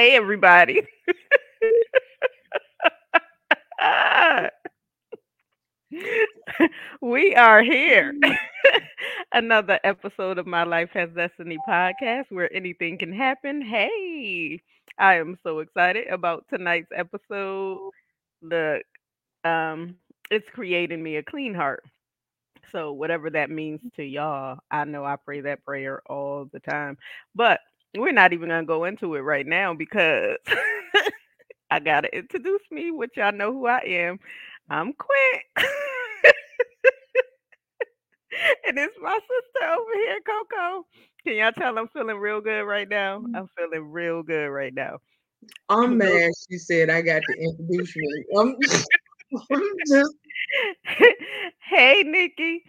hey, everybody. we are here. Another episode of My Life Has Destiny podcast where anything can happen. Hey, I am so excited about tonight's episode. Look, um, it's create in me a clean heart. So, whatever that means to y'all, I know I pray that prayer all the time. But we're not even going to go into it right now because I got to introduce me, which y'all know who I am. I'm Quint. and it's my sister over here, Cocoa. Can y'all tell I'm feeling real good right now? Mm. I'm feeling real good right now. I'm mad. She said I got to introduce me. I'm, I'm just hey, Nikki.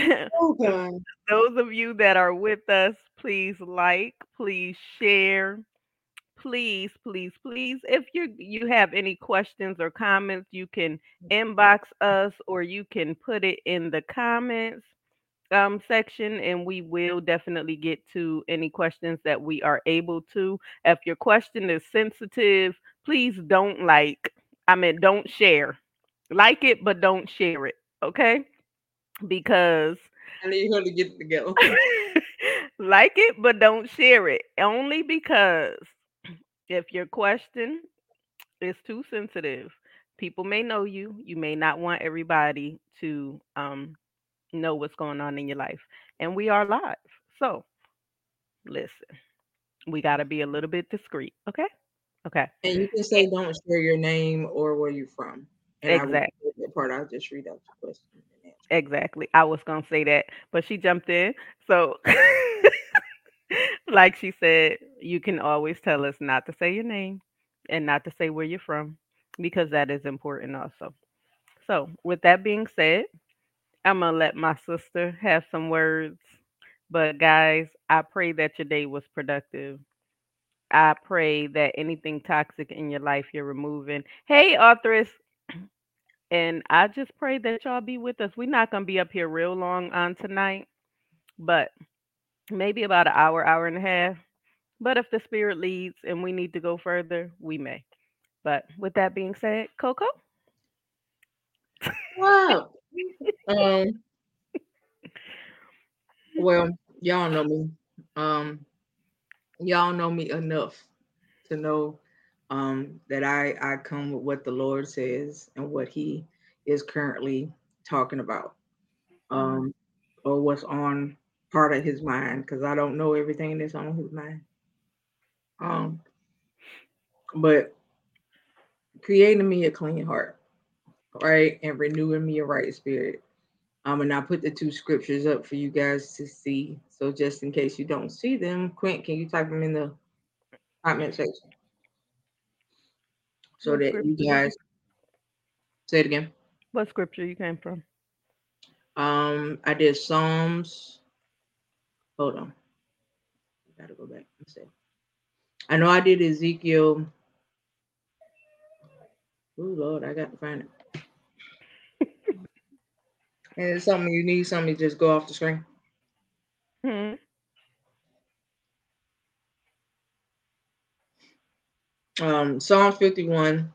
Those of you that are with us, please like, please share, please, please, please. If you you have any questions or comments, you can inbox us or you can put it in the comments um section and we will definitely get to any questions that we are able to. If your question is sensitive, please don't like, I mean don't share. Like it, but don't share it, okay? Because I need her to get it together. like it, but don't share it. Only because if your question is too sensitive, people may know you. You may not want everybody to um know what's going on in your life. And we are live. So listen, we got to be a little bit discreet. Okay. Okay. And you can say don't share your name or where you're from. And Exactly. I that part. I'll just read out the question. Exactly. I was to say that, but she jumped in. So, like she said, you can always tell us not to say your name and not to say where you're from because that is important also. So, with that being said, I'm to let my sister have some words. But, guys, I pray that your day was productive. I pray that anything toxic in your life you're removing. Hey, authoress. And I just pray that y'all be with us. We're not going to be up here real long on tonight, but maybe about an hour, hour and a half. But if the spirit leads and we need to go further, we may. But with that being said, Cocoa, Wow. Um. Well, y'all know me. Um. Y'all know me enough to know um that I I come with what the Lord says and what He is currently talking about. Um. Or what's on part of His mind because I don't know everything that's on His mind. Um. But create in me a clean heart, right, and renewing me a right spirit. Um, and I put the two scriptures up for you guys to see. So just in case you don't see them, Quint, can you type them in the comment section so What that you guys say it again? what scripture you came from? Um, I did Psalms. Hold on, I gotta go back and say. I know I did Ezekiel. Oh Lord, I got to find it. and it's something you need something, to just go off the screen. Hmm. Um, Psalms 51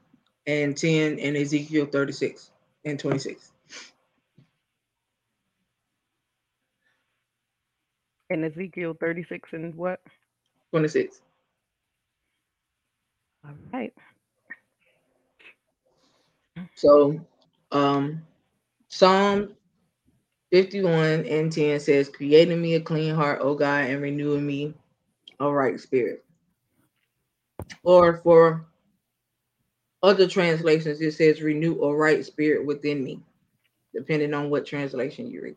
and 10 and Ezekiel 36 and 26. And Ezekiel 36 and what? 26. All right. So um Psalm 51 and 10 says, Create in me a clean heart, O God, and renewing me a right spirit. Or for other translations, it says renew a right spirit within me, depending on what translation you read.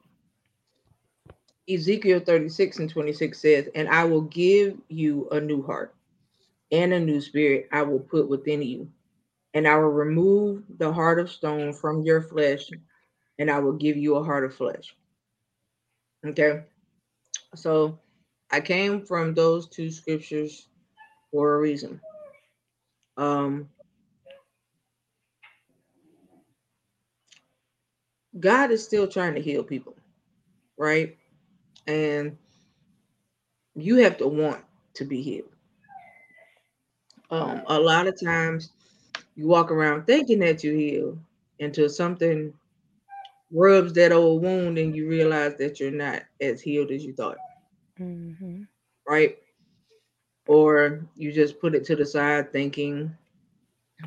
Ezekiel 36 and 26 says, And I will give you a new heart and a new spirit I will put within you. And I will remove the heart of stone from your flesh, and I will give you a heart of flesh. Okay. So I came from those two scriptures for a reason. Um, God is still trying to heal people, right? And you have to want to be healed. Um, a lot of times you walk around thinking that you heal until something rubs that old wound and you realize that you're not as healed as you thought, hmm right? Or you just put it to the side thinking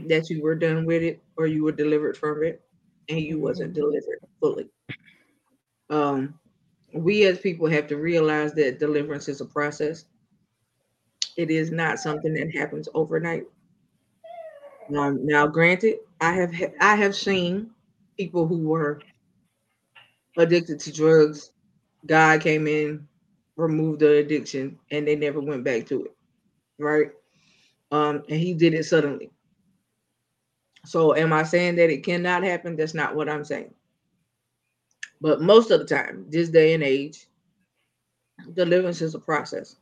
that you were done with it or you were delivered from it and you wasn't delivered fully. Um, we as people have to realize that deliverance is a process. It is not something that happens overnight. Um, now, granted, I have ha- I have seen people who were addicted to drugs. God came in, removed the addiction, and they never went back to it. Right? Um, and He did it suddenly. So, am I saying that it cannot happen? That's not what I'm saying. But most of the time, this day and age, deliverance is a process.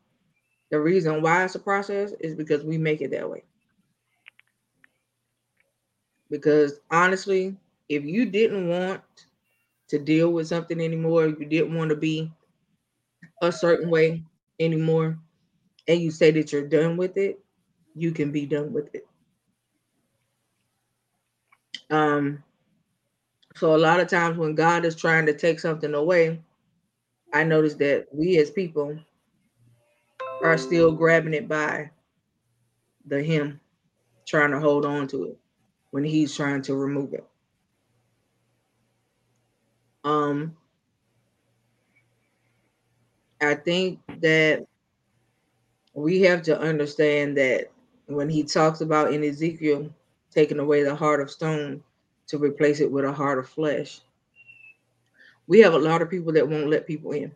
The reason why it's a process is because we make it that way. Because honestly, if you didn't want to deal with something anymore, you didn't want to be a certain way anymore, and you say that you're done with it, you can be done with it. Um, so a lot of times when God is trying to take something away, I notice that we as people are still grabbing it by the hem, trying to hold on to it when he's trying to remove it. Um, I think that we have to understand that when he talks about in Ezekiel taking away the heart of stone to replace it with a heart of flesh, we have a lot of people that won't let people in.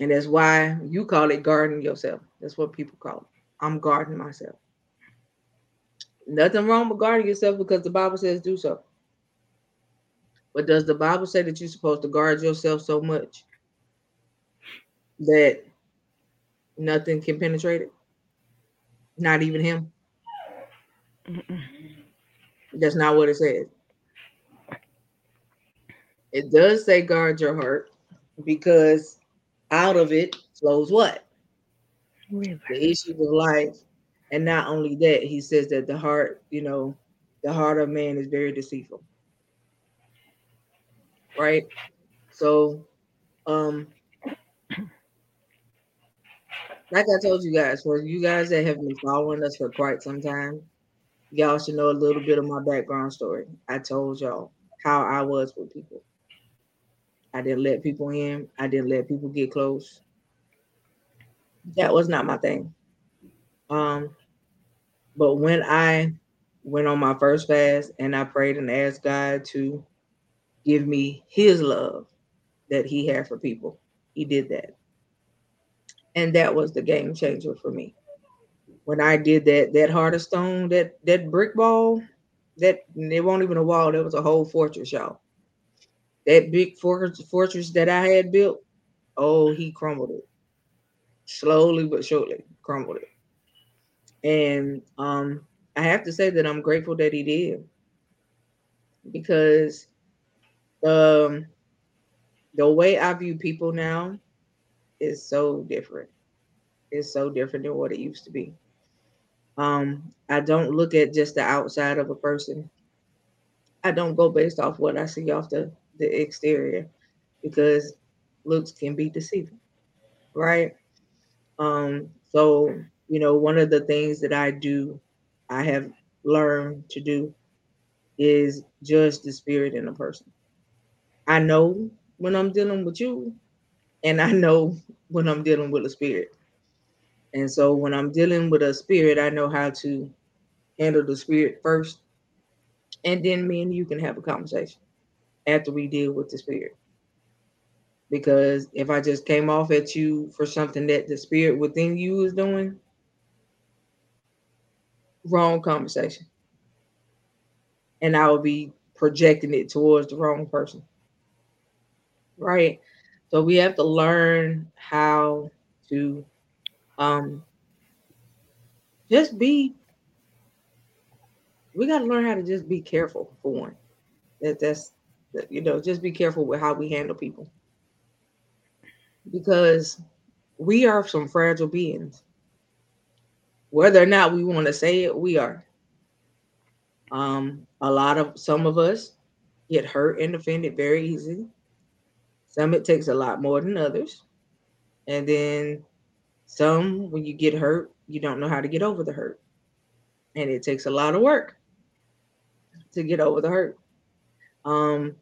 And that's why you call it guarding yourself. That's what people call it. I'm guarding myself. Nothing wrong with guarding yourself because the Bible says do so. But does the Bible say that you're supposed to guard yourself so much that nothing can penetrate it? Not even him. That's not what it says. It does say guard your heart because out of it flows what? Really? The issues of life. And not only that, he says that the heart, you know, the heart of man is very deceitful. Right? So, um, like I told you guys, for you guys that have been following us for quite some time, y'all should know a little bit of my background story. I told y'all how I was with people. I didn't let people in. I didn't let people get close. That was not my thing. Um, but when I went on my first fast and I prayed and asked God to give me his love that he had for people, he did that. And that was the game changer for me. When I did that, that heart of stone, that that brick wall, that it wasn't even a wall, that was a whole fortress, y'all. That big fortress that I had built, oh, he crumbled it. Slowly but surely crumbled it. And um, I have to say that I'm grateful that he did because um, the way I view people now is so different. It's so different than what it used to be. Um, I don't look at just the outside of a person. I don't go based off what I see off the, the exterior because looks can be deceiving, right? Um, so you know, one of the things that I do, I have learned to do is judge the spirit in a person. I know when I'm dealing with you, and I know when I'm dealing with a spirit. And so when I'm dealing with a spirit, I know how to handle the spirit first, and then me and you can have a conversation after we deal with the spirit. Because if I just came off at you for something that the spirit within you is doing, wrong conversation. And I will be projecting it towards the wrong person. Right. So we have to learn how to um just be we got to learn how to just be careful for one. That that's that, you know, just be careful with how we handle people because we are some fragile beings. Whether or not we want to say it, we are. Um, a lot of some of us get hurt and offended very easily. Some it takes a lot more than others. And then some, when you get hurt, you don't know how to get over the hurt. And it takes a lot of work to get over the hurt. Um,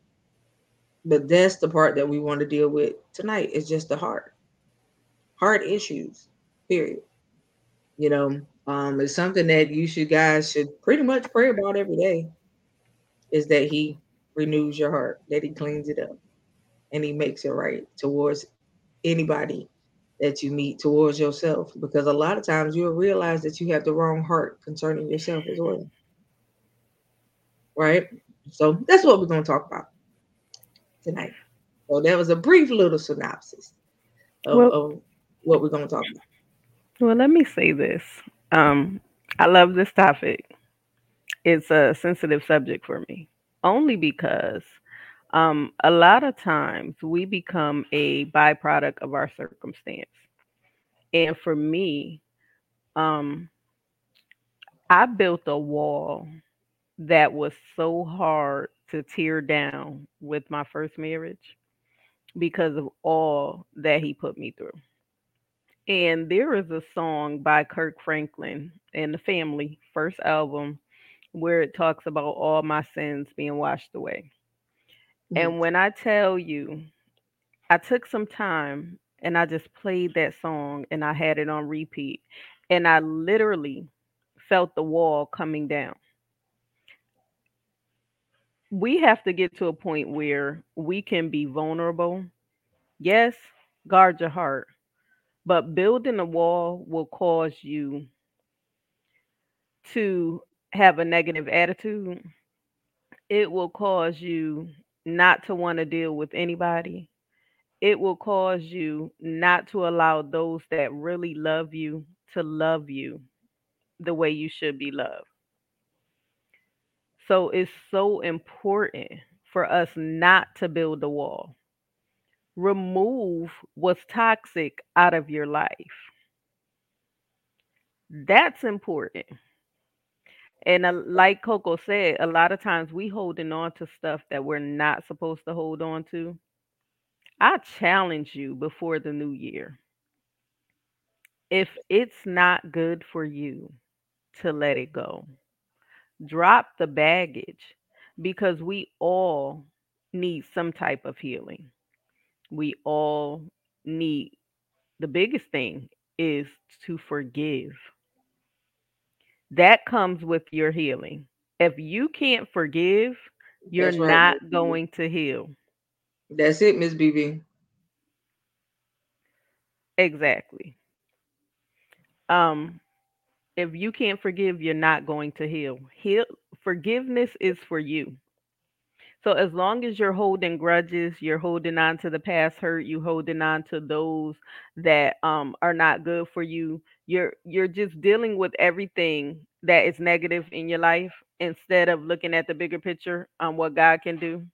but that's the part that we want to deal with tonight. It's just the heart, heart issues, period. You know, um, it's something that you should guys should pretty much pray about every day. Is that He renews your heart, that He cleans it up, and He makes it right towards anybody that you meet, towards yourself. Because a lot of times you'll realize that you have the wrong heart concerning yourself as well. Right? So that's what we're going to talk about tonight. So that was a brief little synopsis of, well, of what we're going to talk about. Well, let me say this. Um, I love this topic. It's a sensitive subject for me, only because um, a lot of times we become a byproduct of our circumstance. And for me, um, I built a wall that was so hard to tear down with my first marriage because of all that he put me through. And there is a song by Kirk Franklin and the Family, first album, where it talks about all my sins being washed away. Mm-hmm. And when I tell you, I took some time and I just played that song and I had it on repeat. And I literally felt the wall coming down. We have to get to a point where we can be vulnerable. Yes, guard your heart, but building a wall will cause you to have a negative attitude. It will cause you not to want to deal with anybody. It will cause you not to allow those that really love you to love you the way you should be loved. So it's so important for us not to build a wall. Remove what's toxic out of your life. That's important. And uh, like Cocoa said, a lot of times we holding on to stuff that we're not supposed to hold on to. I challenge you before the new year. If it's not good for you to let it go, drop the baggage because we all need some type of healing. We all need the biggest thing is to forgive. That comes with your healing. If you can't forgive, you're right, not going to heal. That's it, Miss BB. Exactly. Um, if you can't forgive, you're not going to heal. Heal forgiveness is for you. So as long as you're holding grudges, you're holding on to the past hurt, you holding on to those that um are not good for you. You're you're just dealing with everything that is negative in your life instead of looking at the bigger picture on what God can do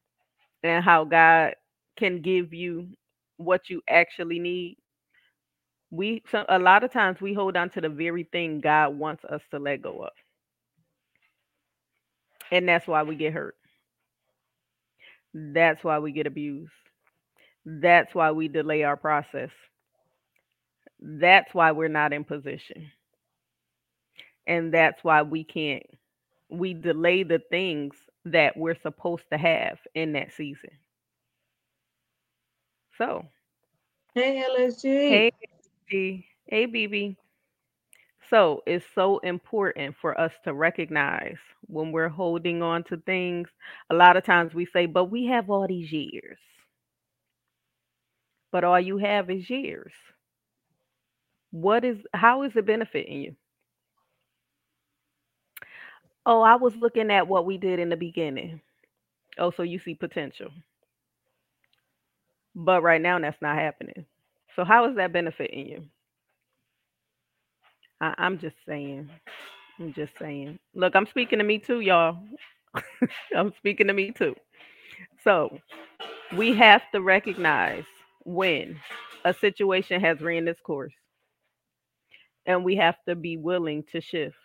and how God can give you what you actually need. We so a lot of times we hold on to the very thing God wants us to let go of. And that's why we get hurt. That's why we get abused. That's why we delay our process. That's why we're not in position. And that's why we can't, we delay the things that we're supposed to have in that season. So, hey, LSG. Hey, LSG. Hey, BB. So it's so important for us to recognize when we're holding on to things. A lot of times we say, but we have all these years. But all you have is years. What is, how is it benefiting you? Oh, I was looking at what we did in the beginning. Oh, so you see potential. But right now, that's not happening. So, how is that benefiting you? I, I'm just saying. I'm just saying. Look, I'm speaking to me too, y'all. I'm speaking to me too. So we have to recognize when a situation has ran its course. and we have to be willing to shift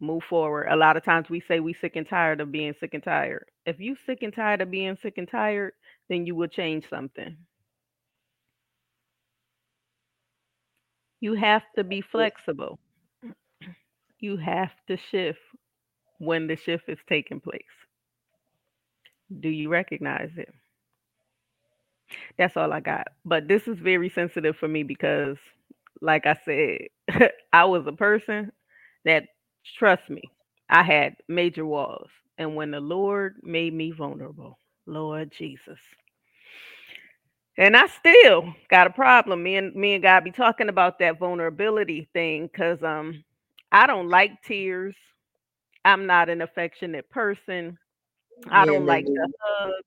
move forward a lot of times we say we sick and tired of being sick and tired if you sick and tired of being sick and tired then you will change something you have to be flexible you have to shift when the shift is taking place do you recognize it that's all i got but this is very sensitive for me because like I said, I was a person that, trust me, I had major walls. And when the Lord made me vulnerable, Lord Jesus. And I still got a problem. Me and me and God be talking about that vulnerability thing because um I don't like tears. I'm not an affectionate person. I don't like the hug.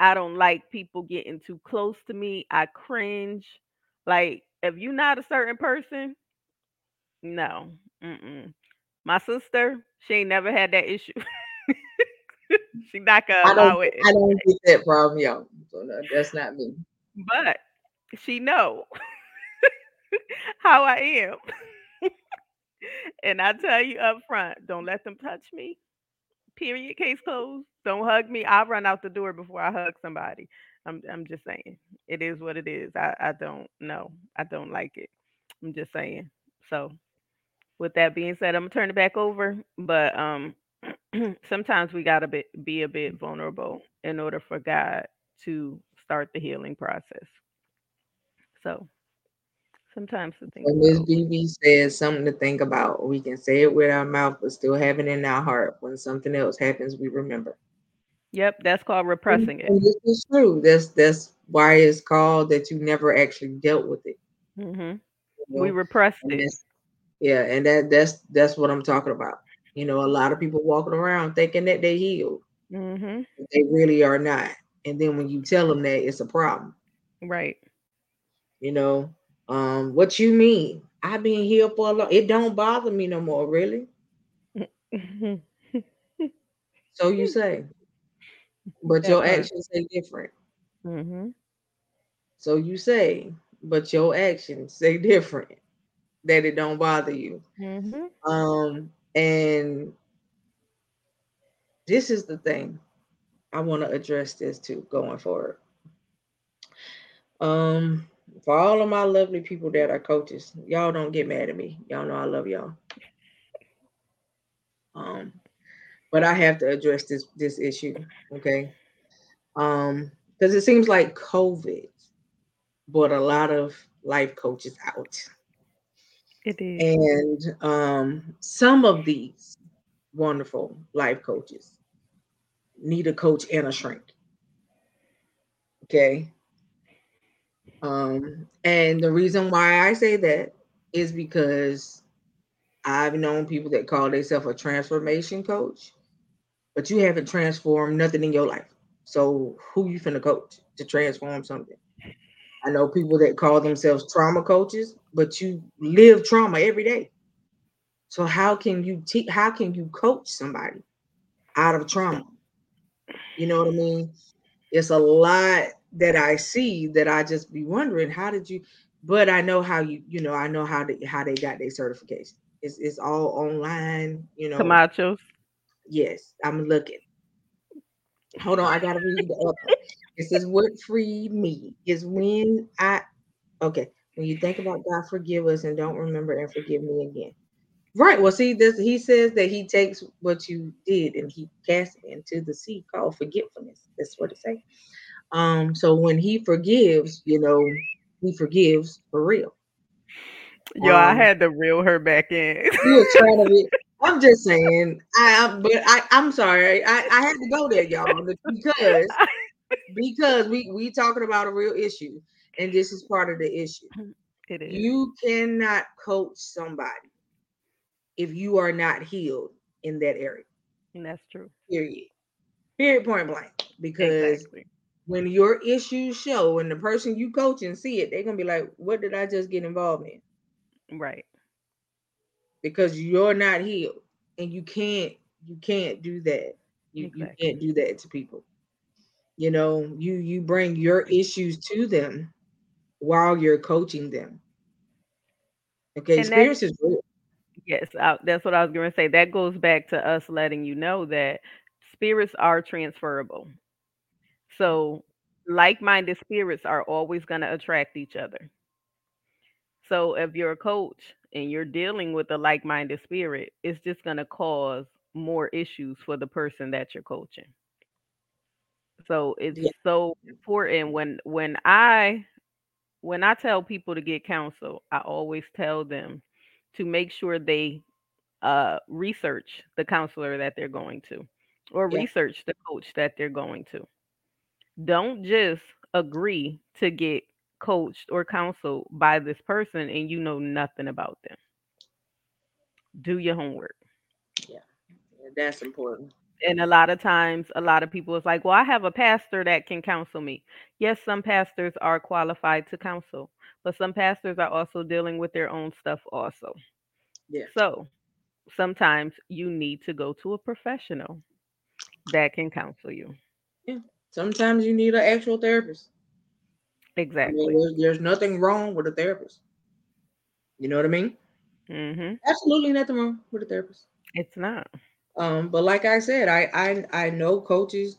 I don't like people getting too close to me. I cringe. Like if you're not a certain person, no. Mm-mm. My sister, she ain't never had that issue. she not gonna I don't allow it I don't get that problem, y'all. So no, that's not me. But she know how I am. and I tell you up front, don't let them touch me. Period. Case closed. Don't hug me. I'll run out the door before I hug somebody. I'm I'm just saying. It is what it is. I, I don't know. I don't like it. I'm just saying. So with that being said, I'm gonna turn it back over. But um sometimes we gotta be, be a bit vulnerable in order for God to start the healing process. So sometimes to think When Miss. BB says something to think about, we can say it with our mouth, but still have it in our heart. When something else happens, we remember. Yep, that's called And repressing it. and this is true. That's that's why it's called that you never actually dealt with it. hmm You We know, repressed and it. yeah, and that that's that's what I'm talking about. You know, a lot of people walking around thinking that they healed, hmm they really are not. And then when you tell them that, it's a problem. Right. You know, um, what you mean? I've been here for a long. It don't bother me no more, really. So you say, but your actions say different. hmm So you say, but your actions say different. That it don't bother you. hmm Um, and this is the thing I want to address this too going forward. Um, for all of my lovely people that are coaches, y'all don't get mad at me. Y'all know I love y'all. Um, but I have to address this this issue, okay? Um, because it seems like COVID brought a lot of life coaches out. It did. And um, some of these wonderful life coaches need a coach and a shrink. Okay. Um, and the reason why I say that is because I've known people that call themselves a transformation coach, but you haven't transformed nothing in your life. So who you finna coach to transform something? I know people that call themselves trauma coaches, but you live trauma every day. So how can you te- how can you coach somebody out of trauma? You know what I mean? It's a lot that I see that I just be wondering how did you but I know how you you know I know how they how they got their certification. It's it's all online, you know. Camachos. Yes, I'm looking. Hold on, I gotta read the other is what freed me is when I okay, when you think about God forgive us and don't remember and forgive me again. Right. Well, see, this he says that he takes what you did and he casts it into the sea called forgetfulness. That's what it says. Um, so when he forgives, you know, he forgives for real. Yo, I Um, had to reel her back in. trying to be. I'm just saying. I, I but I, I'm sorry. I, I had to go there, y'all, because because we we talking about a real issue, and this is part of the issue. it is. You cannot coach somebody if you are not healed in that area. And that's true. Period. Period. Point blank. Because Exactly. when your issues show and the person you coach and see it, they're gonna be like, "What did I just get involved in?" Right. because you're not healed and you can't you can't do that you you can't do that to people you know you you bring your issues to them while you're coaching them Okay, And experience is real. yes, I, that's what I was going to say. That goes back to us letting you know that spirits are transferable. So like-minded spirits are always going to attract each other. So if you're a coach and you're dealing with a like-minded spirit, it's just going to cause more issues for the person that you're coaching. So it's Yeah. so important when when I when I tell people to get counsel, I always tell them to make sure they uh research the counselor that they're going to or Yeah. research the coach that they're going to. Don't just agree to get coached or counseled by this person and you know nothing about them. Do your homework. Yeah. yeah that's important. And a lot of times, a lot of people is like, well, I have a pastor that can counsel me. Yes, some pastors are qualified to counsel, but some pastors are also dealing with their own stuff also. Yeah. So sometimes you need to go to a professional that can counsel you. Yeah. Sometimes you need an actual therapist. Exactly. I mean, there's, there's, nothing wrong with a therapist. You know what I mean? Mm-hmm. Absolutely nothing wrong with a therapist. It's not. Um, but like I said, I I I know coaches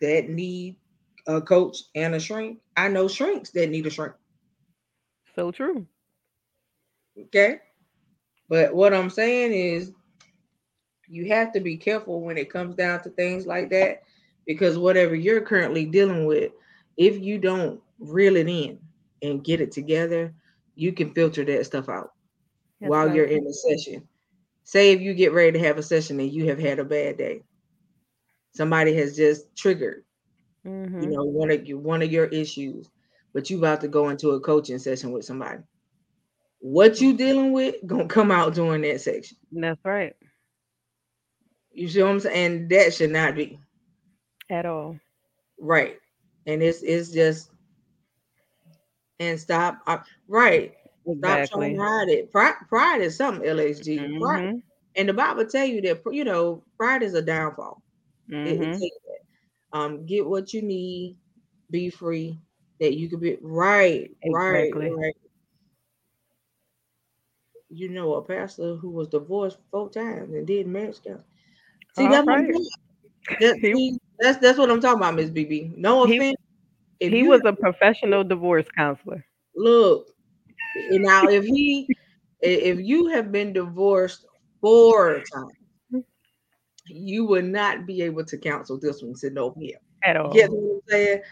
that need a coach and a shrink. I know shrinks that need a shrink. So true. Okay. But what I'm saying is you have to be careful when it comes down to things like that because whatever you're currently dealing with, if you don't reel it in and get it together, you can filter that stuff out That's while right. you're in the session. Say if you get ready to have a session and you have had a bad day, somebody has just triggered, mm-hmm. you know, one of your one of your issues, but you about to go into a coaching session with somebody. What you dealing with gonna come out during that section. That's right. You see what I'm saying? And that should not be at all. Right. And it's it's just and stop. Uh, right. Exactly. Stop trying to hide it. Pride, pride is something, LSG. Mm-hmm. Pride. And the Bible tell you that you know pride is a downfall. Mm-hmm. It, it um, get what you need, be free, that you could be right, exactly. right, right. You know, a pastor who was divorced four times and did marriage counseling. See, that's right. that, see, that's that's what I'm talking about, Miss BB. No offense. He, he was a professional divorce counselor. Look, now, if he, if you have been divorced four times, you would not be able to counsel this one to no here at all. Get what I'm saying?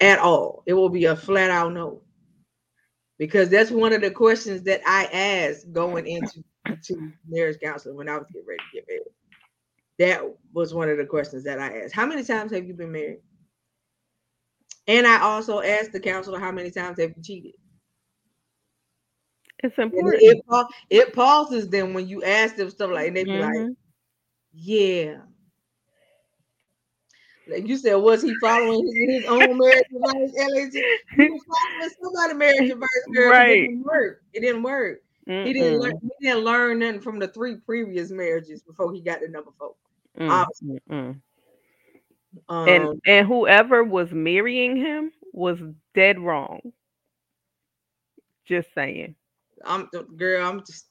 At all, it will be a flat out no. Because that's one of the questions that I asked going into to marriage counseling when I was getting ready to get married. That was one of the questions that I asked. How many times have you been married? And I also asked the counselor, how many times have you cheated? It's important. It, it, pauses them when you ask them stuff like, and they be mm-hmm. like, "Yeah." Like you said, was he following his, his own marriage advice? LAG? He was following somebody marriage advice, girl. Right. It didn't work. It didn't work. Mm-hmm. He didn't. Learn, he didn't learn nothing from the three previous marriages before he got to number 4 mm-hmm. Um, and and whoever was marrying him was dead wrong. Just saying. I'm girl. I'm just.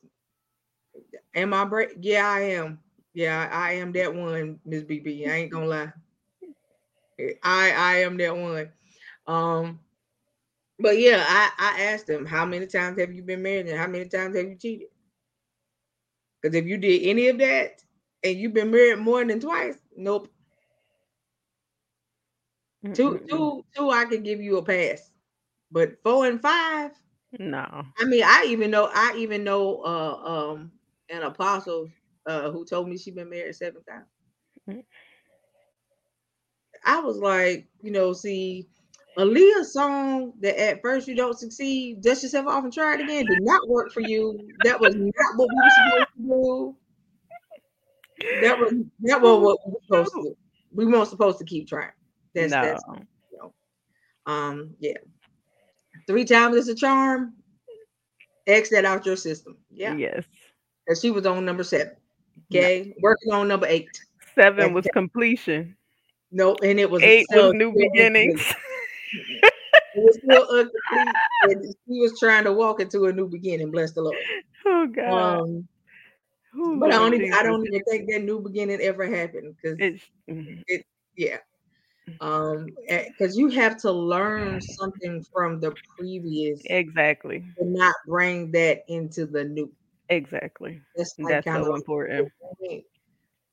Am I break? Yeah, I am. Yeah, I am that one, Miss BB. I ain't gonna lie. I I am that one. Um, but yeah, I I asked him how many times have you been married and how many times have you cheated? Because if you did any of that and you've been married more than twice, nope. Mm-mm. Two, two, two. I can give you a pass, but four and five, no. I mean, I even know I even know uh um an apostle uh who told me she been married seven times. Mm-hmm. I was like, you know, see, Aaliyah's song that at first you don't succeed, dust yourself off and try it again did not work for you. That was not what we were supposed to do. That was that was what we were supposed to do. We weren't supposed to keep trying. That's no. that's you know. um yeah. Three times is a charm. X that out your system. Yeah. Yes. And she was on number seven. Okay. No. Working on number eight. Seven was completion. No, and it was eight was new beginnings. it was still ugly. And she was trying to walk into a new beginning. Bless the Lord. Oh God. Um, Ooh, but I don't even I don't even think that new beginning ever happened because it yeah. Um because you have to learn something from the previous exactly. and not bring that into the new. Exactly. That's like That's kind of so like important.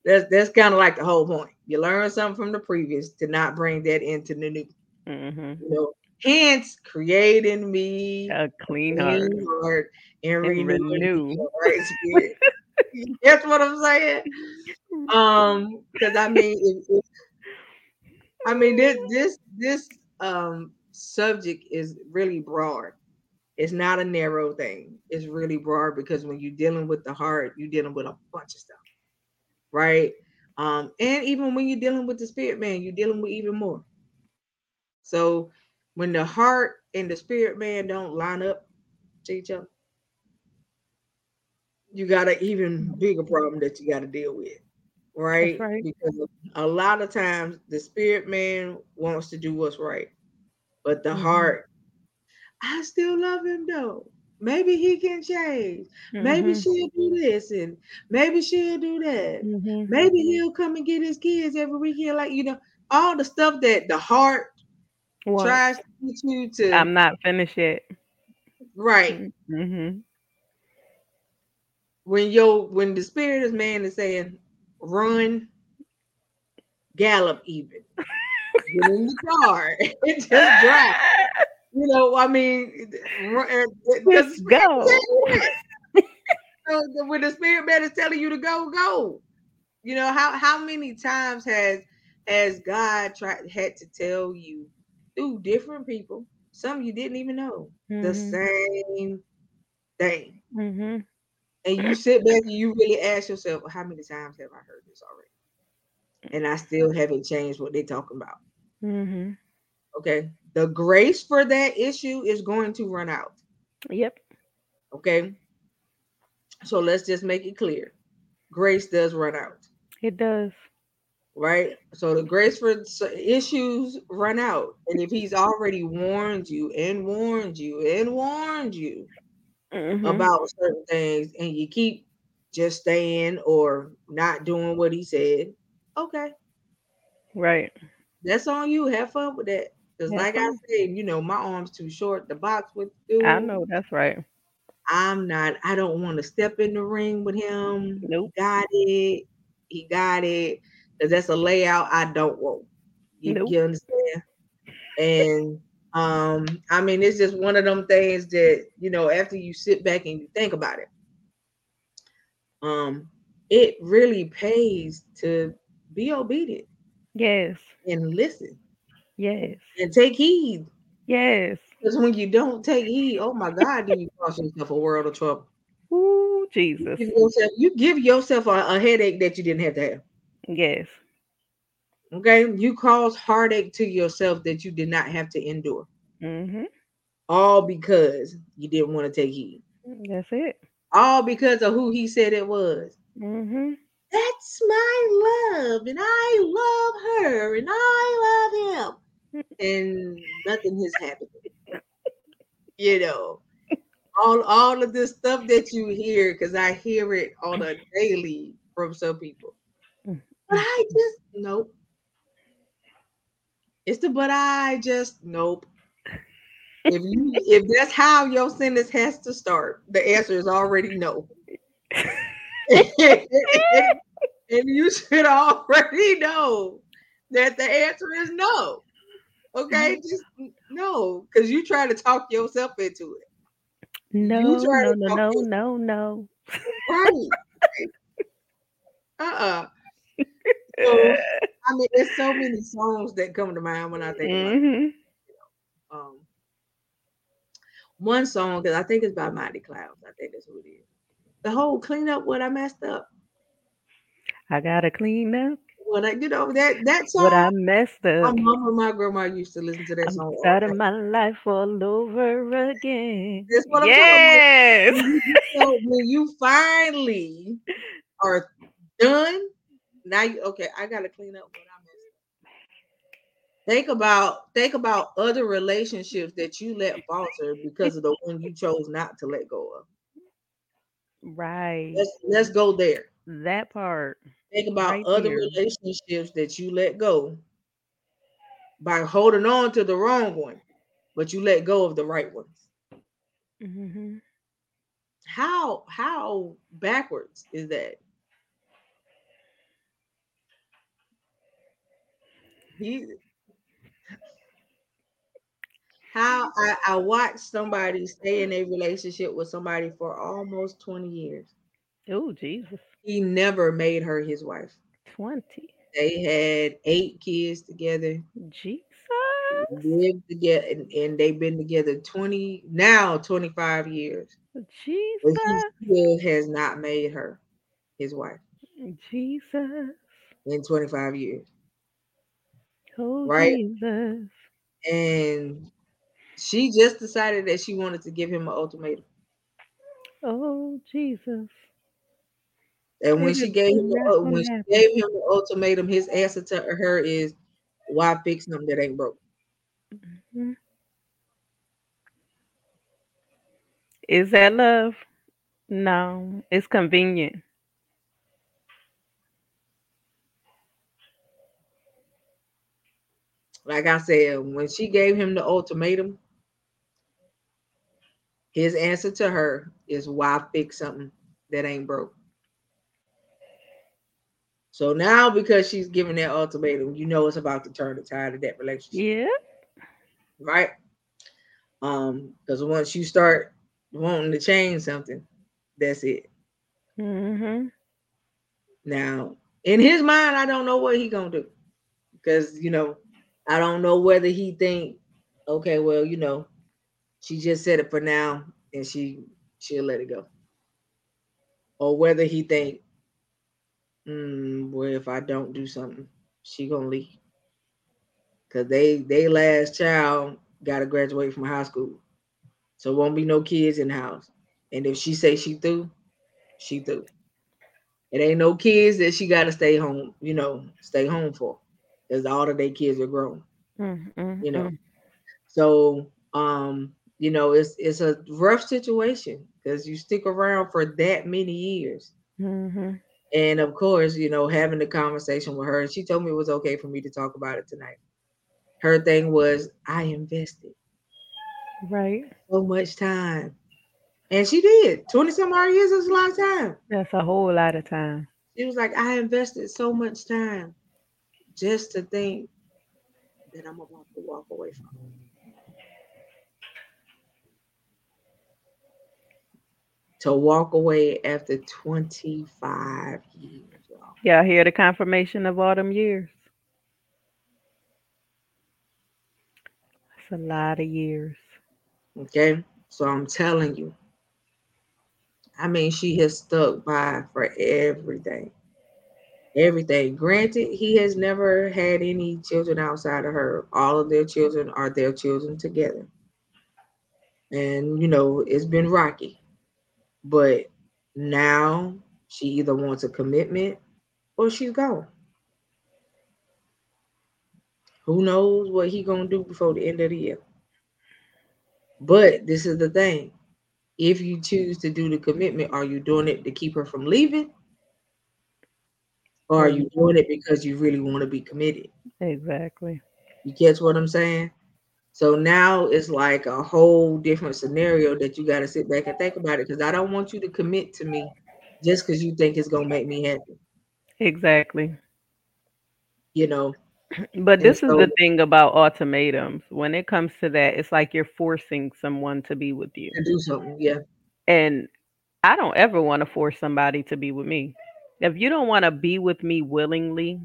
that's that's kind of like the whole point. You learn something from the previous to not bring that into the new. hmm You know, hence creating me A clean heart clean heart and and renew. right. That's what I'm saying. Um, because I mean, if, if, I mean this this this um subject is really broad. It's not a narrow thing. It's really broad because when you're dealing with the heart, you're dealing with a bunch of stuff, right? Um, and even when you're dealing with the spirit man, you're dealing with even more. So when the heart and the spirit man don't line up to each other, you got an even bigger problem that you got to deal with, right? right. Because a lot of times the spirit man wants to do what's right, but the Mhm. heart, I still love him though. Maybe he can change. Maybe Mhm. she'll do this and maybe she'll do that. Mhm. Maybe he'll come and get his kids every weekend. Like, you know, all the stuff that the heart What? tries to get you to I'm not finished yet. right. Mhm. When your when the spirit is man is saying run, gallop even. Get in the car and just drive. You know, I mean, uh, Let's go. So the- when the spirit man is telling you to go, go. You know how how many times has has God tried had to tell you through different people, some you didn't even know the Mhm. same thing, Mhm. And you sit back and you really ask yourself, how many times have I heard this already? And I still haven't changed what they're talking about. Mhm. Okay, the grace for that issue is going to run out. Yep. Okay, so let's just make it clear: grace does run out. It does. right? So the grace for issues run out. And if he's already warned you and warned you and warned you Mhm. about certain things and you keep just staying or not doing what he said, okay, Right. that's on you. Have fun with that. Because like I fun. said, you know, my arm's too short. The box with I know that's right. I'm not, I don't want to step in the ring with him. Nope. He got it. He got it. Because that's a layout I don't want. You, Nope. you understand? And um, I mean, it's just one of them things that, you know, after you sit back and you think about it, um, it really pays to be obedient Yes. and listen Yes. and take heed. Yes. Because when you don't take heed, oh my God, do you cause yourself a world of trouble? Ooh, You Jesus. give yourself, you give yourself a, a headache that you didn't have to have. Yes. Okay, you cause heartache to yourself that you did not have to endure, Mhm. all because you didn't want to take heed, That's it. all because of who he said it was. Mhm. That's my love, and I love her, and I love him, and nothing has happened. You know, all all of this stuff that you hear, because I hear it on a daily from some people. Mm. But I just nope. It's the but I just nope. If you if that's how your sentence has to start, the answer is already no. and you should already know that the answer is no. Okay, mm-hmm. just no, because you try to talk yourself into it. No, no, no, talk no, no, no. Right. uh-uh. So, I mean, there's so many songs that come to mind when I think about it. Mhm. Um, one song, because I think it's by Mighty Clouds. I think that's who it is. The whole clean up what I messed up. I gotta clean up What I, you know, that that song. what I messed up. My mama and my grandma used to listen to that I'm song. starting my life all over again. That's what I'm talking about. Yes. When you, get so- when you finally are done, now you okay. I gotta clean up what I messed up. Think about think about other relationships that you let falter because of the one you chose not to let go of. Right. Let's let's go there. That part. Think about Right other there. relationships that you let go by holding on to the wrong one, but you let go of the right ones. hmm How how backwards is that? He how I, I watched somebody stay in a relationship with somebody for almost 20 years. Oh, Jesus. He never made her his wife. 20. They had eight kids together, Jesus. lived together, and, and they've been together 20 now 25 years. Jesus. still has not made her his wife Jesus. in 25 years. Oh, Right. Jesus. And she just decided that she wanted to give him an ultimatum. Oh, Jesus. And when she gave him the, not ul- gonna when she gave him the ultimatum, his answer to her is, "Why fix something that ain't broke?" Mhm. Is that love? No, it's convenient. Like I said, when she gave him the ultimatum, his answer to her is, "Why fix something that ain't broke?" So now, because she's giving that ultimatum, you know it's about to turn the tide of that relationship, Yeah. right? Um, because once you start wanting to change something, that's it. Mm-hmm. Now, in his mind, I don't know what he gonna do because you know, I don't know whether he think, okay, well, you know, she just said it for now, and she she'll let it go, or whether he think, mm, well, if I don't do something, she gonna leave. Because they they last child got to graduate from high school, so won't be no kids in the house, and if she say she through, she through. It ain't no kids that she got to stay home, you know, stay home for, because all of their kids are grown, Mm, mm, you know. So, um, you know, it's it's a rough situation because you stick around for that many years, Mhm. and of course, you know, having the conversation with her, and she told me it was okay for me to talk about it tonight. Her thing was, I invested Right. so much time, and she did. Twenty some odd years is a long time. That's a whole lot of time. She was like, I invested so much time just to think that I'm about to walk away from. To walk away after 25 years, y'all. Hear the confirmation of all them years? That's a lot of years. Okay. So I'm telling you. I mean, she has stuck by for everything. Everything. Granted, he has never had any children outside of her. All of their children are their children together. And, you know, it's been rocky. But now she either wants a commitment or she's gone. Who knows what he gonna do before the end of the year? But this is the thing: if you choose to do the commitment, are you doing it to keep her from leaving, or are mm-hmm. you doing it because you really want to be committed? Exactly. You catch what I'm saying? So now it's like a whole different scenario that you got to sit back and think about it because I don't want you to commit to me just because you think it's gonna make me happy. Exactly. You know, But this is the thing about ultimatums. When it comes to that, it's like you're forcing someone to be with you. to do something. Yeah, And I don't ever want to force somebody to be with me. If you don't want to be with me willingly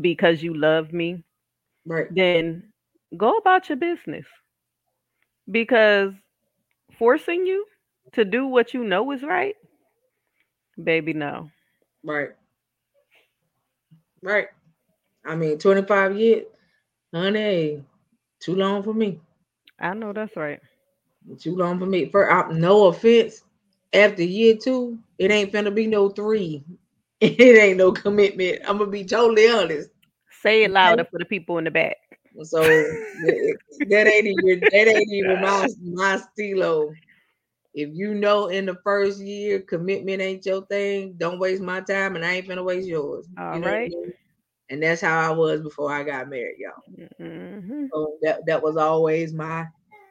because you love me, right. then go about your business. Because forcing you to do what you know is right, baby, no. Right. Right. I mean, 25 years, honey, too long for me. I know that's right. Too long for me. For no offense, after year two, it ain't finna be no three. It ain't no commitment. I'm gonna be totally honest. Say it louder for the people in the back. So that that ain't even that ain't even my my stilo. if you know in the first year commitment ain't your thing, don't waste my time and I ain't gonna waste yours. All you know right. I mean? And that's how I was before I got married, y'all. Mm-hmm. So that that was always my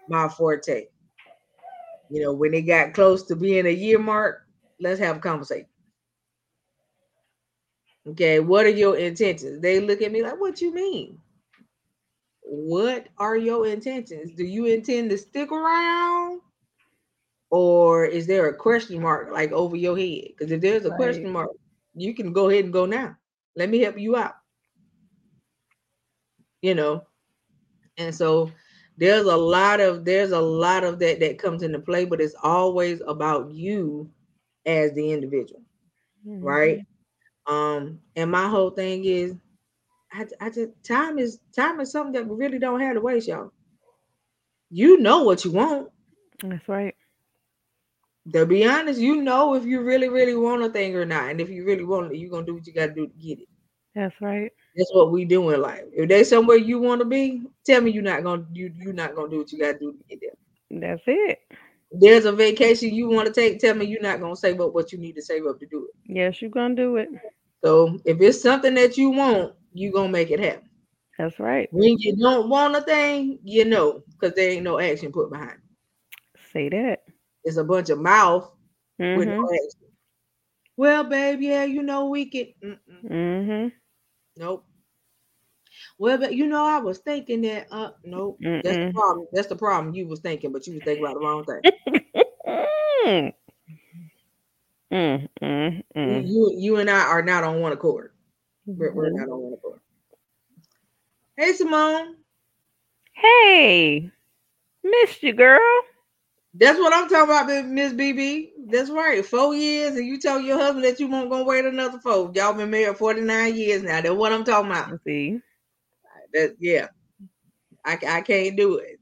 my forte. You know, when it got close to being a year mark, let's have a conversation. Okay, what are your intentions? They look at me like, what you mean? What are your intentions? Do you intend to stick around? Or is there a question mark like over your head? Because if there's a Right. question mark, you can go ahead and go now. Let me help you out. You know, and so there's a lot of there's a lot of that that comes into play, but it's always about you as the individual, right? Um, and my whole thing is, I, I just time is time is something that we really don't have to waste, y'all. You know what you want. That's right. To be honest, you know if you really, really want a thing or not, and if you really want it, you're gonna do what you gotta do to get it. That's right. That's what we do in life. If there's somewhere you want to be, tell me you're not gonna you you're not gonna do what you gotta do to get there. That's it. There's a vacation you want to take. Tell me you're not gonna save up what you need to save up to do it. Yes, you're gonna do it. So if it's something that you want, you're gonna make it happen. That's right. When you don't want a thing, you know, because there ain't no action put behind it. Say that. It's a bunch of mouth with Mhm. no action. Well, babe, yeah, you know we could. Mm-mm. Mhm. Nope. Well, but you know, I was thinking that. Uh, nope. That's the problem. That's the problem. You was thinking, but you was thinking about the wrong thing. Mm. Mm, mm, You, you, and I are not on one accord. We're, we're Mhm. not on one accord. Hey, Simone. Hey, missed you, girl. That's what I'm talking about, Miss BB. That's right. Four years, and you tell your husband that you won't gonna wait another four. Y'all been married 49 years now. That's what I'm talking about. See, That yeah, I, I can't do it.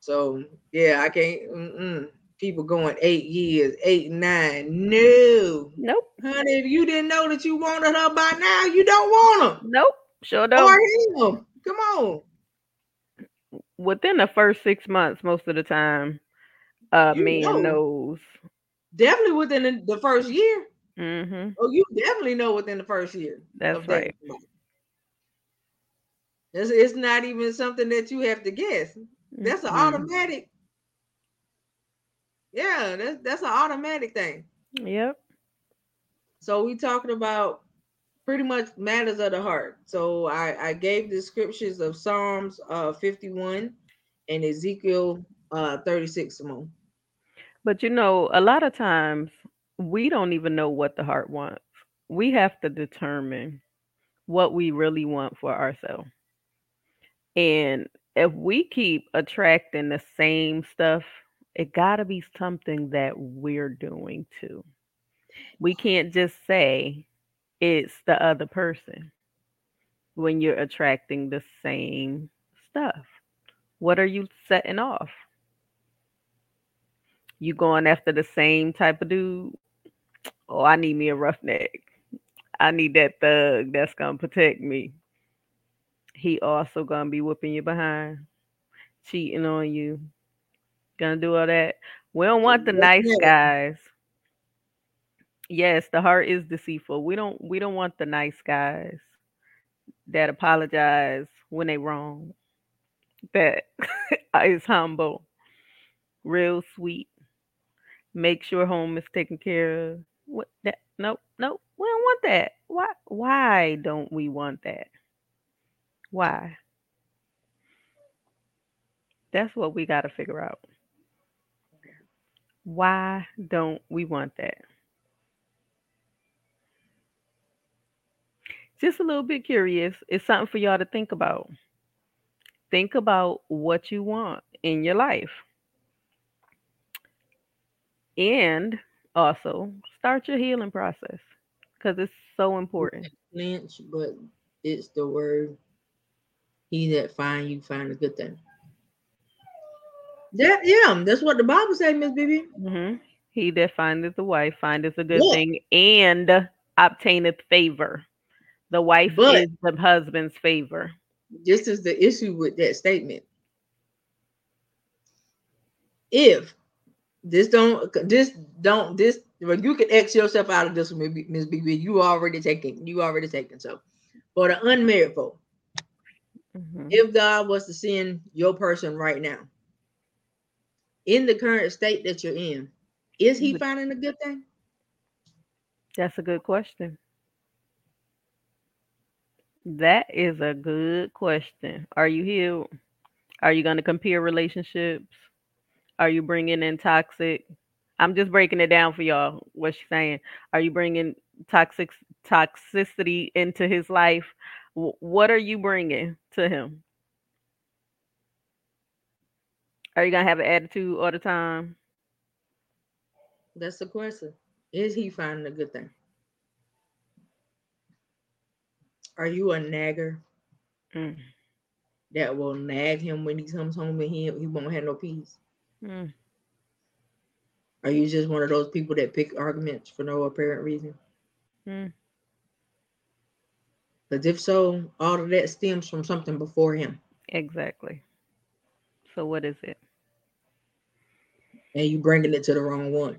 So yeah, I can't. Mm-mm. People going eight years, eight nine. No, nope, honey, if you didn't know that you wanted her by now, you don't want nope, sure don't. or him. Come on, Within the first six months, most of the time, You man know. knows. definitely within the, first year. Mm-hmm. Oh, you definitely know within the first year. That's right. somebody. It's, it's not even something that you have to guess. That's an Mm-mm. automatic. Yeah, that's that's an automatic thing. Yep. So we talking about pretty much matters of the heart. So I I gave the scriptures of Psalms uh 51 and Ezekiel uh 36 Simone. But you know, a lot of times we don't even know what the heart wants. We have to determine what we really want for ourselves. And if we keep attracting the same stuff, it got to be something that we're doing too. We can't just say it's the other person when you're attracting the same stuff. What are you setting off? You going after the same type of dude? Oh, I need me a roughneck. I need that thug that's gonna protect me. He also gonna be whooping you behind, cheating on you, gonna do all that. We don't want the nice guys. Yes, the heart is deceitful. We don't we don't want the nice guys that apologize when they wrong. That is humble, real sweet. Make sure home is taken care of. What that? Nope, nope. We don't want that. Why? Why don't we want that? Why? That's what we got to figure out. Why don't we want that? Just a little bit curious. It's something for y'all to think about. Think about what you want in your life. And also start your healing process because it's so important. Lynch, but it's the word. He that find you find a good thing. That yeah, that's what the Bible says, Miss BB. hmm He that findeth a wife findeth a good Yeah. thing and obtaineth favor. The wife But- is the husband's favor. This is the issue with that statement. if this don't this don't this well, you can X yourself out of this one, Miss BB. You already taken, you already taken. So for the unmarried folk, mm-hmm. if God was to send your person right now in the current state that you're in, is he finding a good thing? That's a good question. That is a good question. Are you healed? Are you going to compare relationships? Are you bringing in toxic? I'm just breaking it down for y'all. What she's saying. Are you bringing toxic toxicity into his life? what are you bringing to him? Are you gonna have an attitude all the time? That's the question. Is he finding a good thing? Are you a nagger mm. that will nag him when he comes home and he, he won't have no peace? Mm. Are you just one of those people that pick arguments for no apparent reason? Mm. Because if so, all of that stems from something before him. Exactly. So what is it? And you bringing it to the wrong one.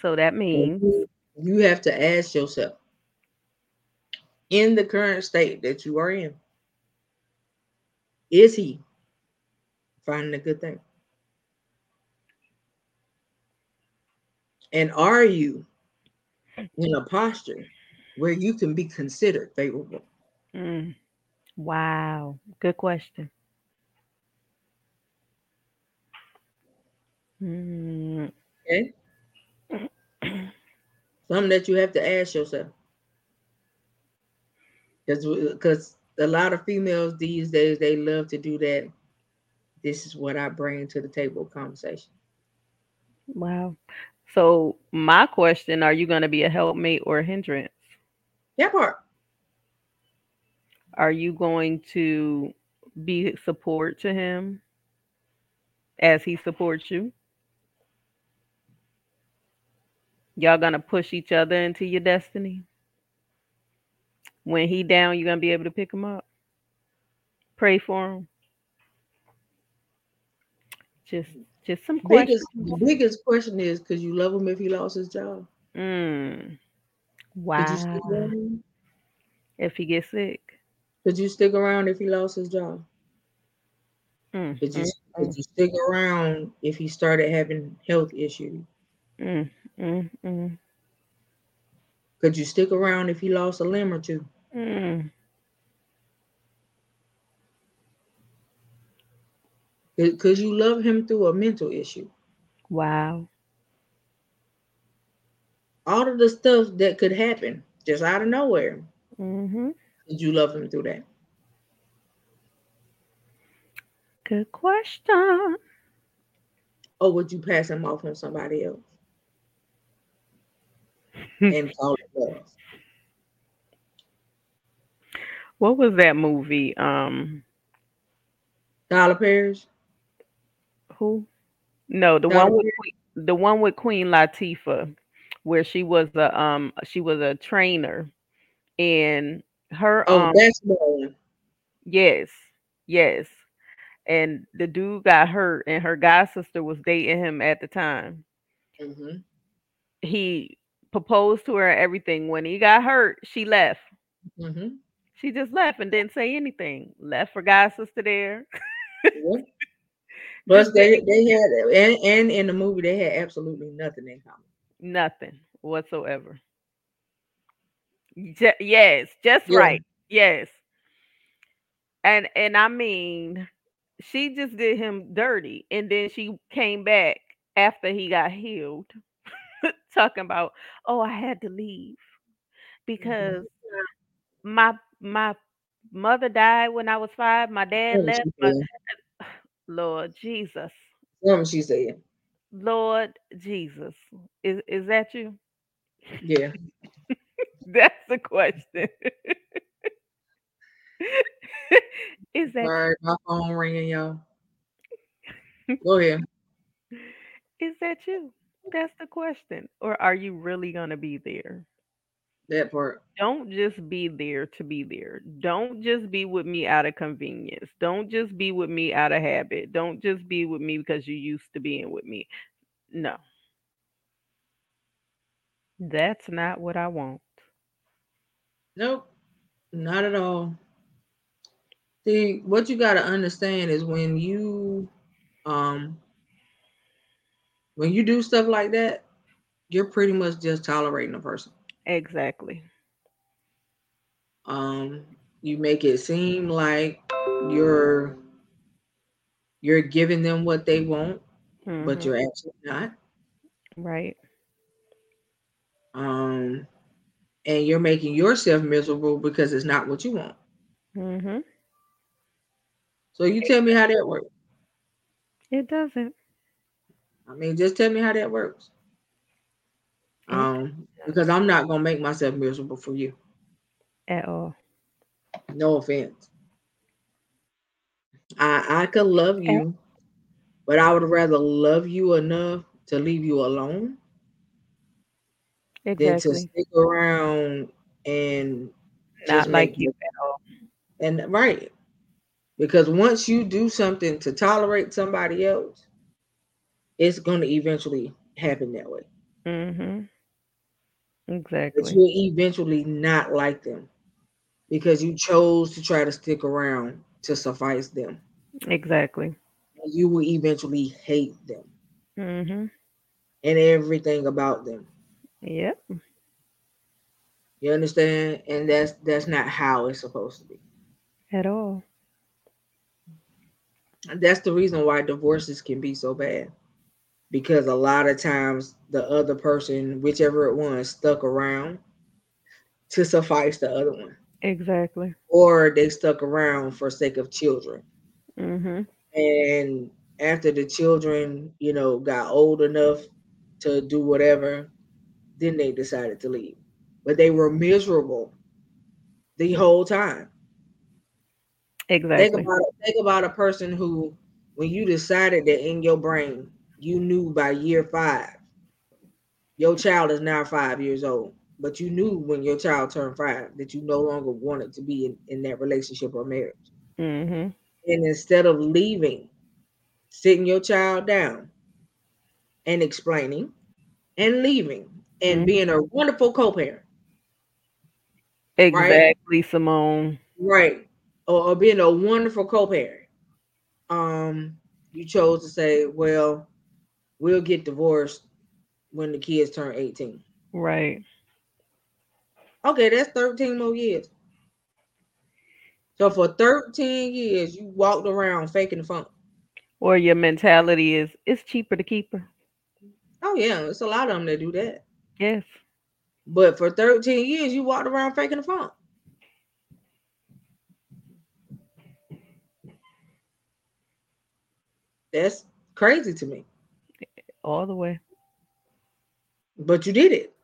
So that means you have to ask yourself in the current state that you are in, is he finding a good thing? And are you in a posture where you can be considered favorable? Mm. Wow. Good question. Mm. Okay. Something that you have to ask yourself. Because because a lot of females these days they love to do that. This is what I bring to the table conversation. Wow. So my question, are you going to be a helpmate or a hindrance? That part. Are you going to be support to him as he supports you? Y'all gonna push each other into your destiny? When he down, you're gonna be able to pick him up. Pray for him. Just just some biggest, questions. The biggest question is could you love him if he lost his job? Mm. Wow. If he gets sick. Could you stick around if he lost his job? Mm. Could, you, mm. could you stick around if he started having health issues? Mm. Mm. mm. Could you stick around if he lost a limb or two? Mm. Could you love him through a mental issue? Wow. All of the stuff that could happen just out of nowhere. Mm-hmm. Did you love him through that? Good question. Or would you pass him off on somebody else? and call it love? What was that movie? Um Tyler Perry's. Who? No, the Tyler one with Queen, the one with Queen Latifah, where she was a um she was a trainer, and her oh um, basketball. Yes, yes, and the dude got hurt, and her god sister was dating him at the time. Mm-hmm. He proposed to her everything. When he got hurt, she left. Mm-hmm. She just left and didn't say anything. Left for God sister there. yeah. But they they had and, and in the movie they had absolutely nothing in common. Nothing whatsoever. Je- yes, just yeah. right. Yes. And and I mean, she just did him dirty, and then she came back after he got healed, talking about, oh, I had to leave because mm-hmm. my my mother died when I was five. My dad left. My, Lord Jesus. What she said? Lord Jesus. Is is that you? Yeah. That's the question. is that Sorry, my phone ringing, y'all. Go ahead. Is that you? That's the question. Or are you really gonna be there? That part. Don't just be there to be there. Don't just be with me out of convenience. Don't just be with me out of habit. Don't just be with me because you used to being with me. No, that's not what I want. Nope, not at all. See, what you got to understand is when you um when you do stuff like that, you're pretty much just tolerating a person. Exactly. Um you make it seem like you're you're giving them what they want, but Mhm. you're actually not. Right. Um and you're making yourself miserable because it's not what you want. Mm-hmm. So you tell me how that works. It doesn't. I mean, just tell me how that works. Um, because I'm not gonna make myself miserable for you. at all. No offense. I I could love you, but I would rather love you enough to leave you alone than to stick around and Not like you you at all. and right. Because once you do something to tolerate somebody else, it's gonna eventually happen that way. Mm-hmm. Mhm. But Exactly. you'll eventually not like them because you chose to try to stick around to suffice them. Exactly. And you will eventually hate them Mhm. and everything about them. Yep. You understand? And that's that's not how it's supposed to be. At all. And that's the reason why divorces can be so bad. Because a lot of times the other person, whichever it was, stuck around to suffice the other one. Exactly. Or they stuck around for sake of children. Mhm. And after the children, you know, got old enough to do whatever, then they decided to leave. But they were miserable the whole time. Think Exactly. about think about a person who, when you decided that in your brain, you knew by year five, your child is now five years old, but you knew when your child turned five that you no longer wanted to be in, in that relationship or marriage. Mhm. And instead of leaving, sitting your child down and explaining and leaving and Mhm. being a wonderful co-parent, right? Exactly, Simone. Right. Or, or being a wonderful co-parent. Um, you chose to say, well, we'll get divorced when the kids turn 18. Right. Okay, that's 13 more years. So for 13 years, you walked around faking the funk. Or your mentality is it's cheaper to keep her. Oh yeah, it's a lot of them that do that. Yes. But for 13 years, you walked around faking the funk. That's crazy to me. All the way. But you did it.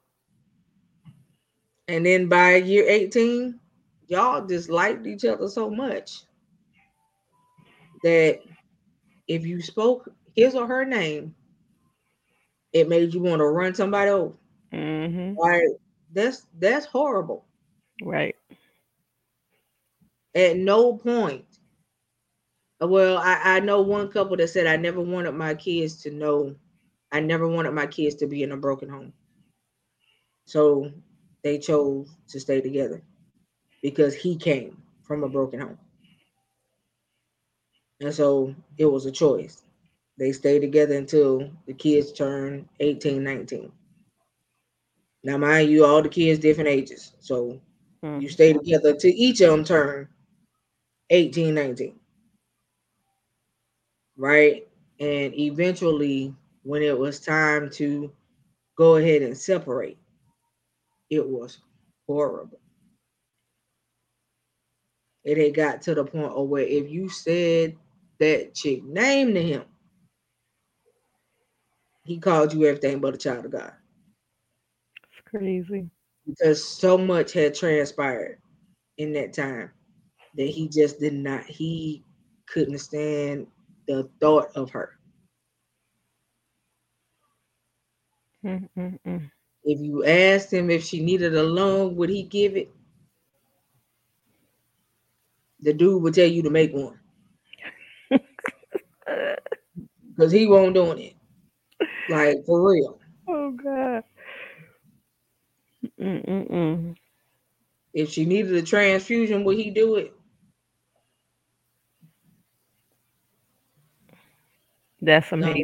And then by year 18, y'all just liked each other so much that if you spoke his or her name, it made you want to run somebody over. Mhm. Like that's that's horrible. Right. At no point. Well, I, I know one couple that said I never wanted my kids to know I never wanted my kids to be in a broken home. So they chose to stay together because he came from a broken home. And so it was a choice. They stayed together until the kids turned 18, 19. Now, mind you, all the kids different ages. So you Mhm. stay together till each of them turn 18, 19. Right? And eventually, when it was time to go ahead and separate, it was horrible. It had got to the point of where if you said that chick name to him, he called you everything but a child of God. It's crazy. Because so much had transpired in that time that he just did not, he couldn't stand the thought of her. Mm-mm-mm. If you asked him if she needed a loan, would he give it? The dude would tell you to make one. Because he won't doing it. Like for real. Oh God. Mm-mm-mm. If she needed a transfusion, would he do it? That's some No.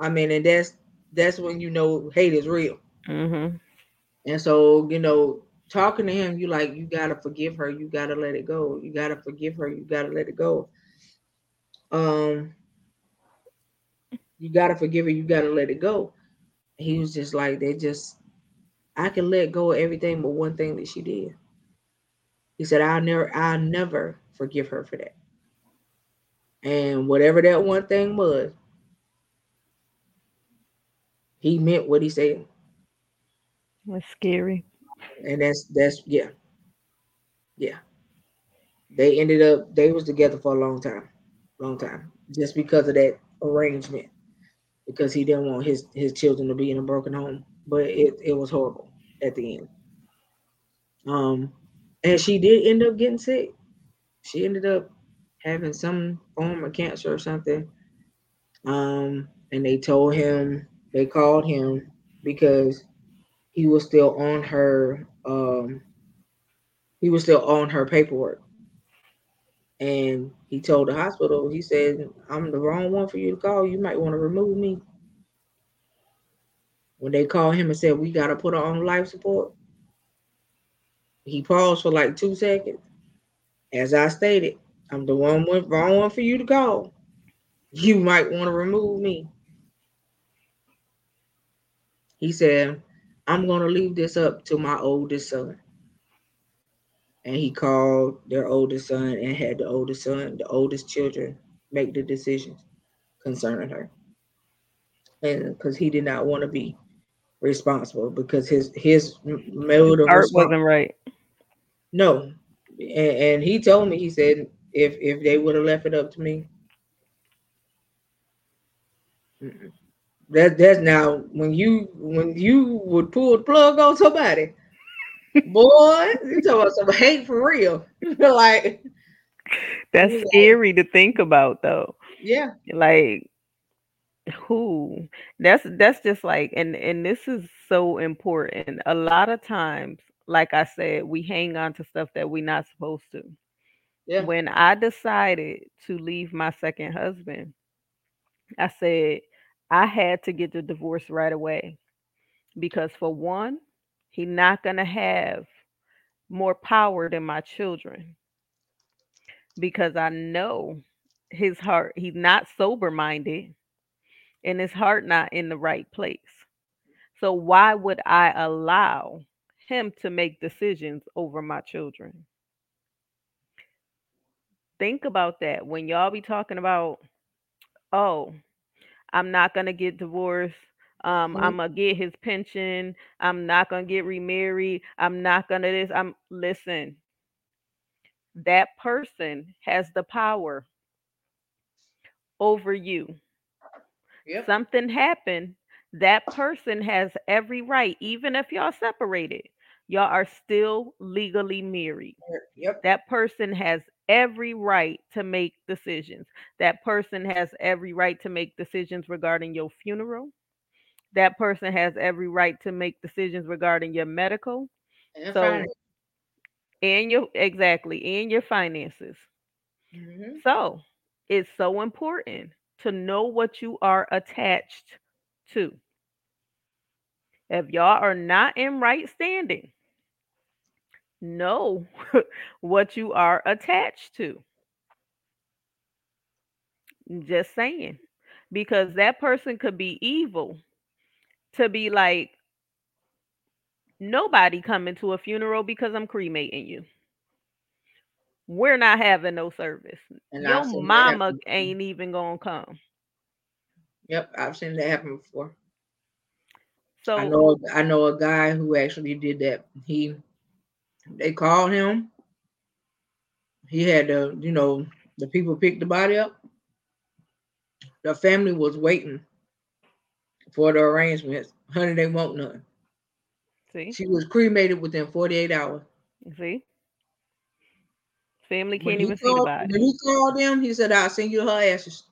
I mean, and that's that's when you know hate is real. Mm-hmm. And so, you know, talking to him, you like, you gotta forgive her, you gotta let it go. You gotta forgive her, you gotta let it go. Um, you gotta forgive her, you gotta let it go. He was just like, they just I can let go of everything but one thing that she did. He said, I'll never, I'll never forgive her for that. And whatever that one thing was, he meant what he said. That's scary. and that's that's yeah. Yeah. They ended up they was together for a long time long time just because of that arrangement because he didn't want his his children to be in a broken home but it, it was horrible at the end. Um and she did end up getting sick. She ended up having some form of cancer or something. Um and they told him they called him because he was still on her um he was still on her paperwork. And he told the hospital he said i'm the wrong one for you to call. You might want to remove me. When they called him and said we got to put her on life support he paused for like two seconds. As i stated i'm the one wrong one for you to call. You might want to remove me he said I'm going to leave this up to my oldest son. And he called their oldest son and had the oldest son, the oldest children, make the decisions concerning her. And because he did not want to be responsible because his his mode of Art wasn't right. no, and, and he told me he said if if they would have left it up to me, mm-mm. That that's now when you when you would pull the plug on somebody, boy, you talking about some hate for real. like That's scary to think about though. yeah, Like who? That's that's just like and and this is so important. A lot of times, like I said, we hang on to stuff that we're not supposed to. yeah, When I decided to leave my second husband, I said I had to get the divorce right away because for one, he not gonna have more power than my children because I know his heart he's not sober minded and his heart not in the right place. So why would I allow him to make decisions over my children? Think about that when y'all be talking about, oh, I'm not gonna get divorced. Um, Mhm. I'm gonna get his pension. I'm not gonna get remarried. I'm not gonna this. I'm listen. That person has the power over you. yep, Something happened. That person has every right, even if y'all separated, y'all are still legally married. yep, That person has every right to make decisions. That person has every right to make decisions regarding your funeral. That person has every right to make decisions regarding your medical and So- finance. and your exactly and your finances. Mhm. So it's so important to know what you are attached to. If y'all are not in right standing, know what you are attached to. Just saying. Because that person could be evil to be like, nobody coming to a funeral because I'm cremating you. We're not having no service. And Your I've seen that mama ain't even gonna come. Yep, I've seen that happen before. So I know I know a guy who actually did that. He they called him. He had to, you know, the people picked the body up. The family was waiting for the arrangements. Honey, they want none. See, She was cremated within 48 hours. see, family can't even see the body. when he called them, he said, I'll send you her ashes.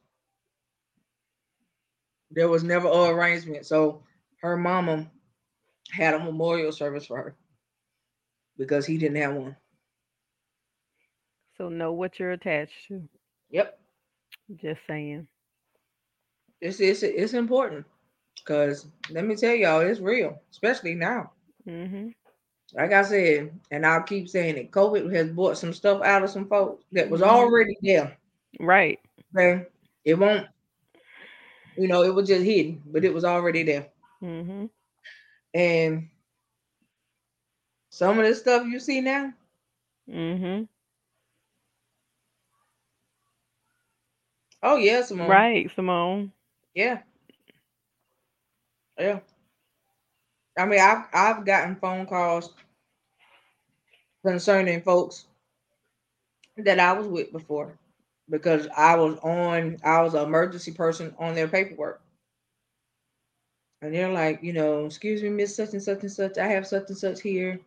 There was never an arrangement. So her mama had a memorial service for her because he didn't have one. So know what you're attached to. Yep. Just saying. It's it's it's important because let me tell y'all, it's real, especially now. hmm Like I said, and I'll keep saying it. COVID has brought some stuff out of some folks that was Mhm. already there. Right. Okay, it won't. You know, it was just hidden, but it was already there. Mm-hmm. And some of the stuff you see now, Mm-hmm. oh yeah, Simone. Right, Simone. Yeah. Yeah. I mean, I've I've gotten phone calls concerning folks that I was with before because I was on I was an emergency person on their paperwork. And they're like, you know, excuse me, Miss Such and Such and Such, I have such and such here.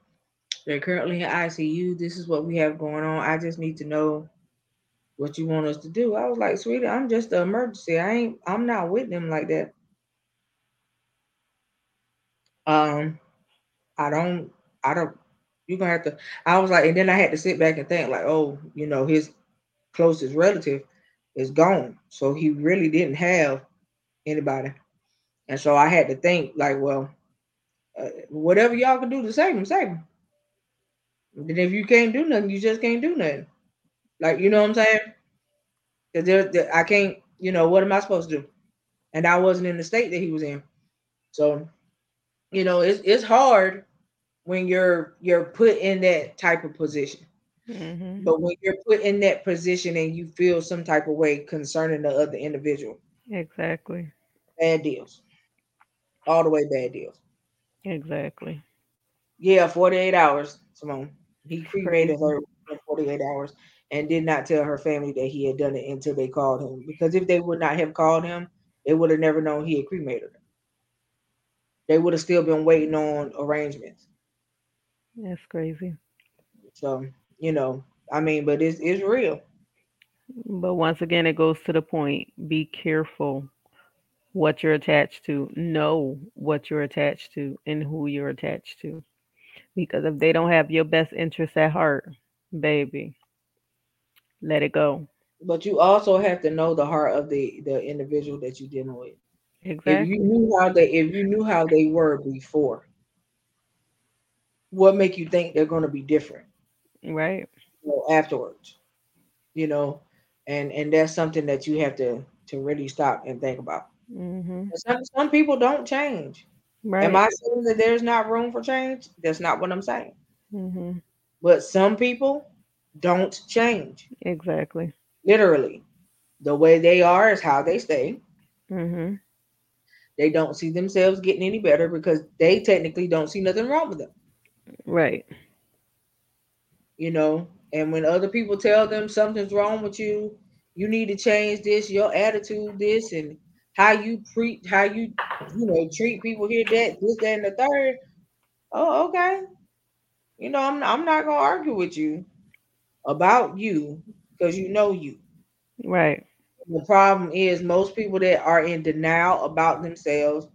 They're currently in ICU. This is what we have going on. I just need to know what you want us to do. I was like, sweetie, I'm just an emergency. I ain't I'm not with them like that. Um, I don't, I don't, you're gonna have to. I was like, and then I had to sit back and think, like, oh, you know, his closest relative is gone. So he really didn't have anybody. And so I had to think, like, well, uh, whatever y'all can do to save him, save him. And if you can't do nothing, you just can't do nothing. Like, you know what I'm saying? 'Cause there, there- I can't, you know, what am I supposed to do? And I wasn't in the state that he was in. So you know it's it's hard when you're you're put in that type of position hmm but when you're put in that position and you feel some type of way concerning the other individual Exactly. bad deals all the way bad deals Exactly. yeah 48 hours simone he cremated her in 48 hours and did not tell her family that he had done it until they called him because if they would not have called him they would have never known he had cremated her they would have still been waiting on arrangements That's crazy. so you know i mean but it's, it's real But once again, it goes to the point be careful what you're attached to. Know what you're attached to and who you're attached to. Because if they don't have your best interests at heart, baby, let it go. but you also have to know the heart of the the individual that you're dealing with. If you knew how they if you knew how they were before, what make you think they're going to be different Right. you know, afterwards? You know, and and that's something that you have to to really stop and think about. hmm Some some people don't change. Right. Am I saying that there's not room for change? That's not what I'm saying. hmm But some people don't change. Exactly. Literally, the way they are is how they stay. hmm They don't see themselves getting any better because they technically don't see nothing wrong with them, Right. you know. And when other people tell them something's wrong with you, you need to change this, your attitude, this, and how you treat, how you, you know, treat people here, that, this, that, and the third. Oh, okay. You know, I'm, I'm not gonna argue with you about you because you know you. Right. The problem is most people that are in denial about themselves,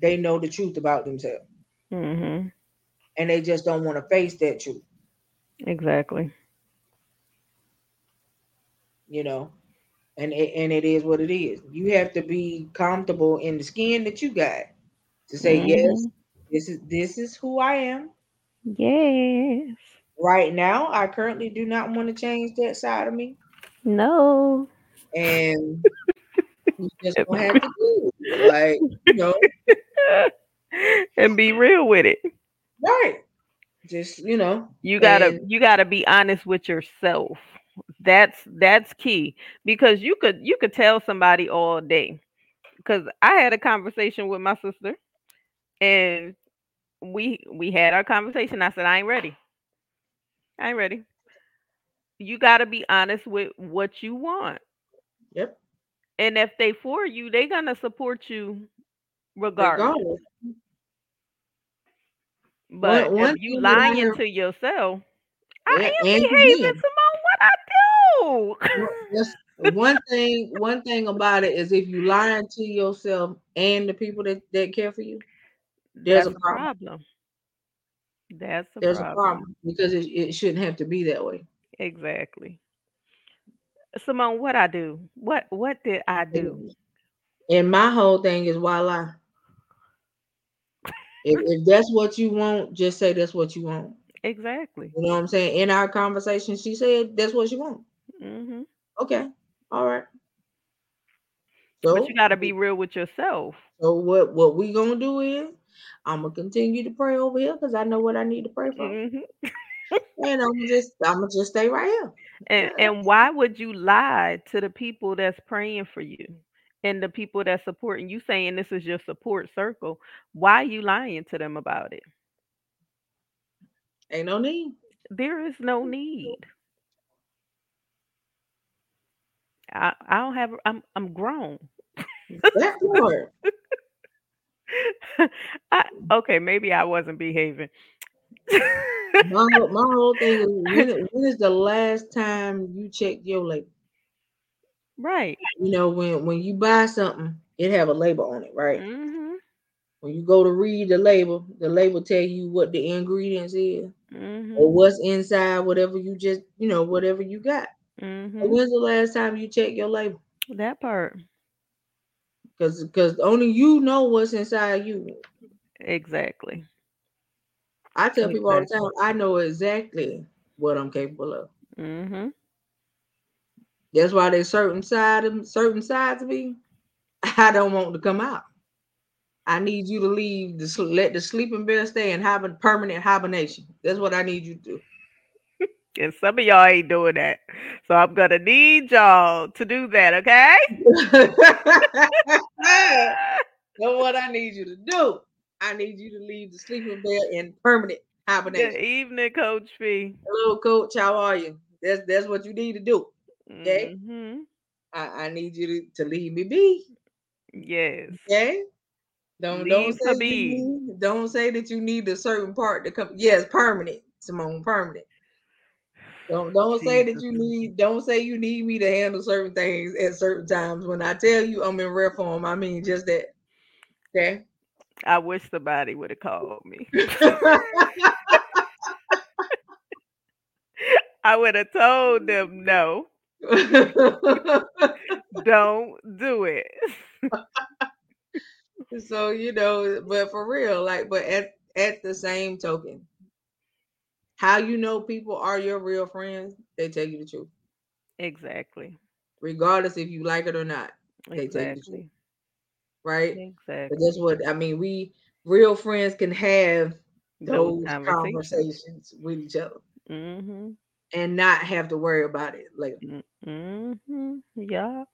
they know the truth about themselves, Mm-hmm. and they just don't want to face that truth. Exactly. you know and it, and it is what it is you have to be comfortable in the skin that you got to say yes hmm this is this is who i am Yes. right now i currently do not want to change that side of me No. and you just gonna have to do it like you know and be real with it. right just you know You gotta and you gotta be honest with yourself. That's that's key because you could you could tell somebody all day. Because I had a conversation with my sister, and we we had our conversation. I said I ain't ready. I ain't ready. You gotta be honest with what you want, yep and if they for you, they gonna support you regardless. regardless But One if you thing that I lying to yourself, I am to behaving. Simone. What I do? One thing. One thing about it is if you lying to yourself and the people that, that care for you, there's a That's a problem. problem. That's a There's a problem. problem because it, it shouldn't have to be that way. Exactly. Simone, what I do? What what did I do? And, and my whole thing is why lie? If, if that's what you want, just say that's what you want. Exactly. You know what I'm saying? In our conversation, she said that's what she want. Hmm Okay, all right. But So, you got to be real with yourself. so what what we gonna do is I'm gonna continue to pray over here because I know what I need to pray for, hmm and I'm just I'm gonna just stay right here. And Yeah. and why would you lie to the people that's praying for you and the people that's supporting you saying this is your support circle? Why you lying to them about it? Ain't no need. There is no need. I, I don't have I'm I'm grown. That. I, okay, maybe I wasn't behaving. My whole- my whole thing is when when is the last time you checked your label? right. You know when when you buy something, it have a label on it, right? Mhm. When you go to read the label, the label tell you what the ingredients is or Mhm. what's inside, whatever you just you know whatever you got. Mhm. when's the last time you checked your label? That part. Because because only you know what's inside you. Exactly. I tell people all the time, I know exactly what I'm capable of. Mm-hmm. That's why there's certain side of certain sides of me I don't want to come out. I need you to leave the let the sleeping bear stay in hibern- permanent hibernation. That's what I need you to do. And some of y'all ain't doing that. So I'm gonna need y'all to do that, okay? That's what I need you to do. I need you to leave the sleeping bear in permanent hibernation. Good evening, Coach Fee. Hello, coach. How are you? That's that's what you need to do. Okay. hmm I, I need you to, to leave me be. Yes. Okay. Don't don't say to be. need, don't say that you need a certain part to come. Yes, permanent, Simone, permanent. Don't don't say that you need. Don't say you need me to handle certain things at certain times. When I tell you I'm in rare form, I mean just that. Okay. I wish somebody would have called me. I would have told them no, don't do it. so you know, but for real, like, but at at the same token, how you know people are your real friends? They tell you the truth, Exactly. regardless if you like it or not. They tell you the truth, Exactly. right? But Exactly. that's what I mean. We real friends can have Those those conversations. conversations with each other Mm-hmm. and not have to worry about it later. Mm-hmm. Yeah.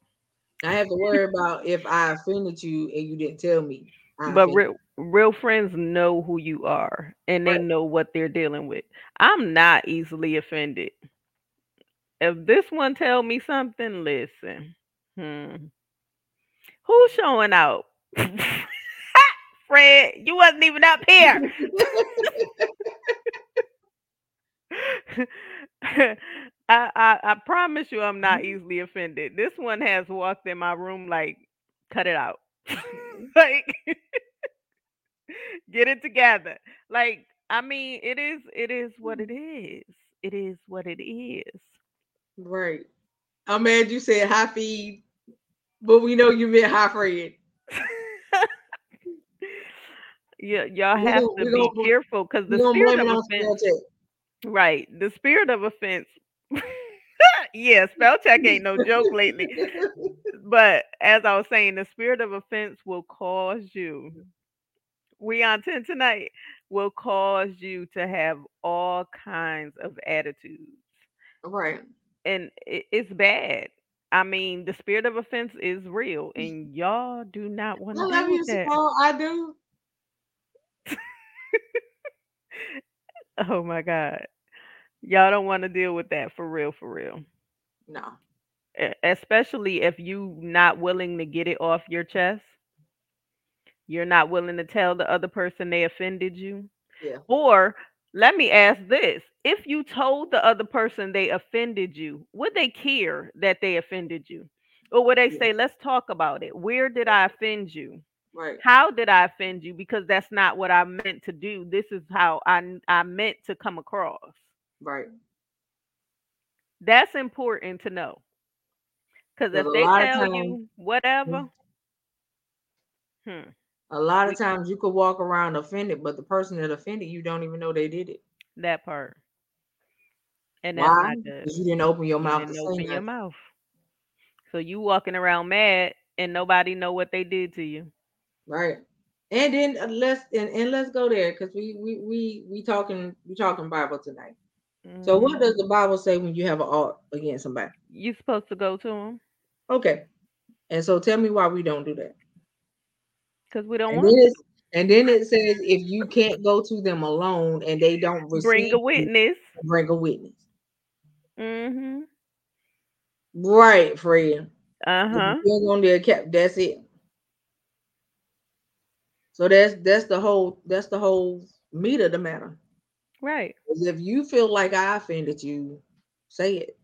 I have to worry about if I offended you and you didn't tell me. I But offended. Real friends know who you are and they Right. know what they're dealing with. I'm not easily offended. If this one tell me something, listen. Hmm. Who's showing out? Fred, you wasn't even up here. I, I I promise you I'm not easily offended. This one has walked in my room like cut it out. like get it together. Like I mean it is it is what mm. it is. It is what it is. right. I'm mad you said high feed, but we know you meant high Fred. yeah, y'all have gonna to we be careful because the spirit of offense right. The spirit of offense yeah, spell check ain't no joke lately. But as I was saying, the spirit of offense will cause you, we on 10 tonight, will cause you to have all kinds of attitudes. right. And it's bad. I mean, the spirit of offense is real, and y'all do not want I to love you, that. Simone. I do. Oh my God. Y'all don't want to deal with that for real, for real. No. Especially if you not willing to get it off your chest. You're not willing to tell the other person they offended you. Yeah. Or let me ask this. If you told the other person they offended you, would they care that they offended you? Or would they Yeah. say, let's talk about it? Where did I offend you? Right. How did I offend you? Because that's not what I meant to do. This is how I, I meant to come across. Right. That's important to know. Because if they tell you whatever, hmm, a lot of times you could walk around offended, but the person that offended you don't even know they did it. that part. And that's Why? Because you didn't open your You mouth to didn't say open your mouth. So you walking around mad and nobody know what they did to you. Right. And then uh, let's and, and let's go there because we we we we talking we talking Bible tonight. So what hmm does the Bible say when you have an art against somebody? You supposed to go to them Okay. And so tell me why we don't do that. Because we don't And want then to. and then it says if you can't go to them alone and they don't Bring a you, witness. bring a witness. hmm Right, Fred. Uh huh. on their cap. That's it. So that's that's the whole that's the whole meat of the matter. Right. If you feel like I offended you, say it.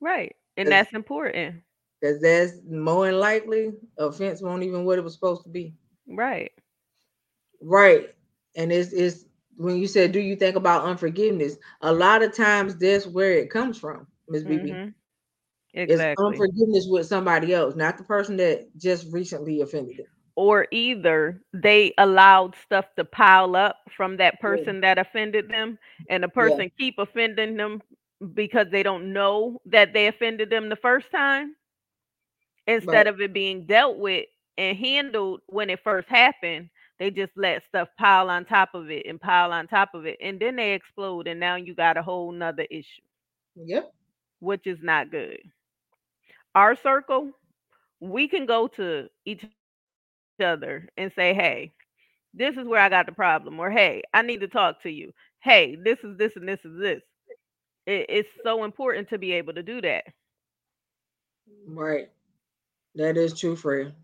Right. And that's important. Because that's more than likely offense won't even what it was supposed to be. Right. Right. And it's it's when you said, do you think about unforgiveness? A lot of times that's where it comes from, Miss BB. hmm It's Exactly. unforgiveness with somebody else, not the person that just recently offended them. Or either they allowed stuff to pile up from that Yeah. person that offended them, and the Yeah. person keep offending them because they don't know that they offended them the first time. instead Right. of it being dealt with and handled when it first happened, they just let stuff pile on top of it and pile on top of it. And then they explode. And now you got a whole nother issue, Yep. which is not good. Our circle, we can go to each other and say, hey, this is where I got the problem. Or hey, I need to talk to you. Hey, this is this and this is this. It, it's so important to be able to do that. Right. That is true, Fred.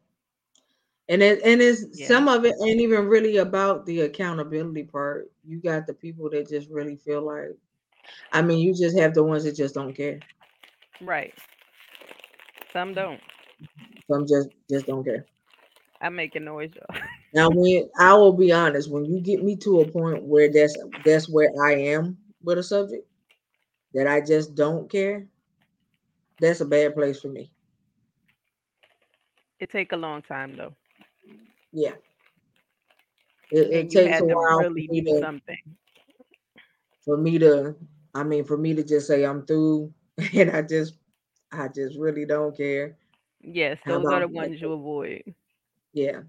And it and it's Yeah. some of it ain't even really about the accountability part. You got the people that just really feel like I mean, you just have the ones that just don't care. Right. Some don't. Some just just don't care. I'm making noise, y'all. Now when I will be honest, when you get me to a point where that's that's where I am with a subject that I just don't care, that's a bad place for me. It take a long time though. Yeah. It, it takes a while for me to something. for me to I mean for me to just say I'm through and I just I just really don't care. Yes, those are the ones you avoid. Yeah.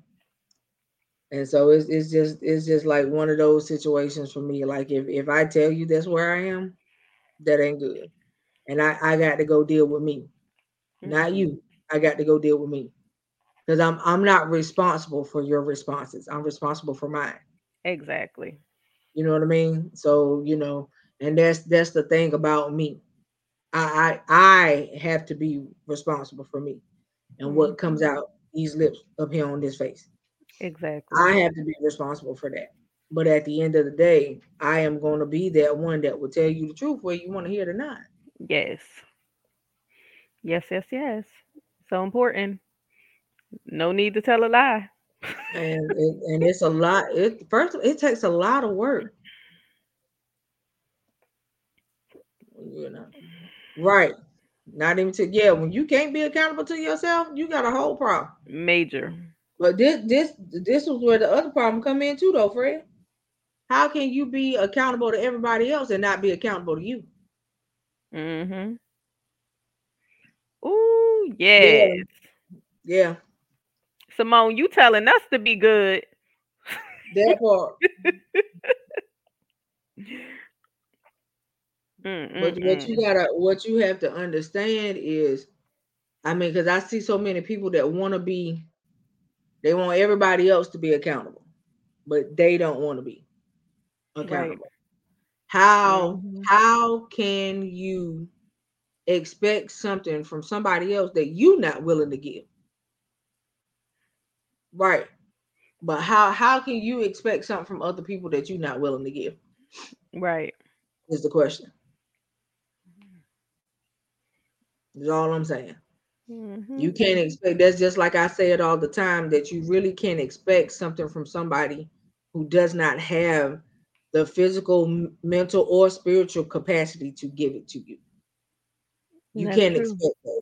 And so it's it's just it's just like one of those situations for me. Like if if I tell you that's where I am, that ain't good. And I I got to go deal with me, not hmm you. I got to go deal with me because I'm I'm not responsible for your responses. I'm responsible for mine. Exactly. You know what I mean? So you know, and that's that's the thing about me. I I, I have to be responsible for me and what comes hmm out these lips up here on this face. Exactly. I have to be responsible for that. But at the end of the day, I am going to be that one that will tell you the truth whether you want to hear it or not. Yes. Yes, yes, yes. So important. No need to tell a lie. And it, and it's a lot. It first it takes a lot of work. You know, right? Not even to yeah. When you can't be accountable to yourself, you got a whole problem. Major. But this this this was where the other problem come in too, though, Fred. How can you be accountable to everybody else and not be accountable to you? Mm hmm Ooh, Yeah, yeah, Simone, you telling us to be good. that part. But what you gotta, what you have to understand is, I mean, because I see so many people that want to be, they want everybody else to be accountable, but they don't want to be Right. accountable. How hmm how can you expect something from somebody else that you're not willing to give? Right. But how how can you expect something from other people that you're not willing to give? Right. Is the question. Is all I'm saying. Mm-hmm. You can't expect that's just like I say it all the time that you really can't expect something from somebody who does not have the physical, mental, or spiritual capacity to give it to you. You That's can't true. expect that.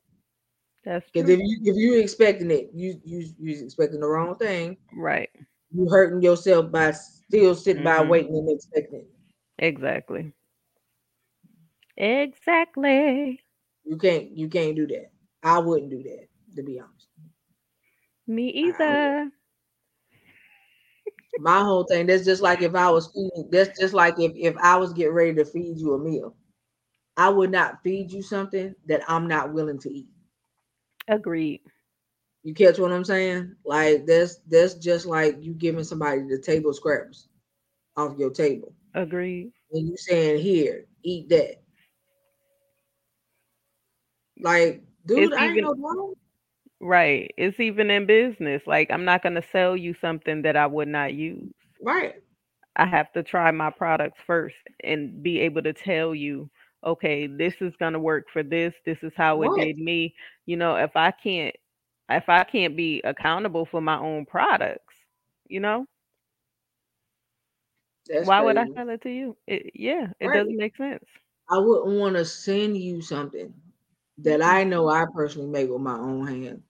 That's Because if you if you're expecting it, you you you're expecting the wrong thing. Right. You hurting yourself by still sitting by Mhm. waiting and expecting it. Exactly. Exactly. You can't you can't do that. I wouldn't do that, to be honest. Me I- I would- either. My whole thing, that's just like if I was feeding, that's just like if, if I was getting ready to feed you a meal. I would not feed you something that I'm not willing to eat. Agreed. You catch what I'm saying? Like that's that's just like you giving somebody the table scraps off your table. Agreed. And you saying, here, eat that. Like, dude, It's I ain't even- no dog. Right. It's even in business. Like I'm not gonna sell you something that I would not use. Right. I have to try my products first and be able to tell you, okay, this is gonna work for this. This is how it Right. did me. You know, if I can't if I can't be accountable for my own products, you know, That's why would I sell it to you? It, yeah, it Right. doesn't make sense. I wouldn't want to send you something that. I know I personally make with my own hand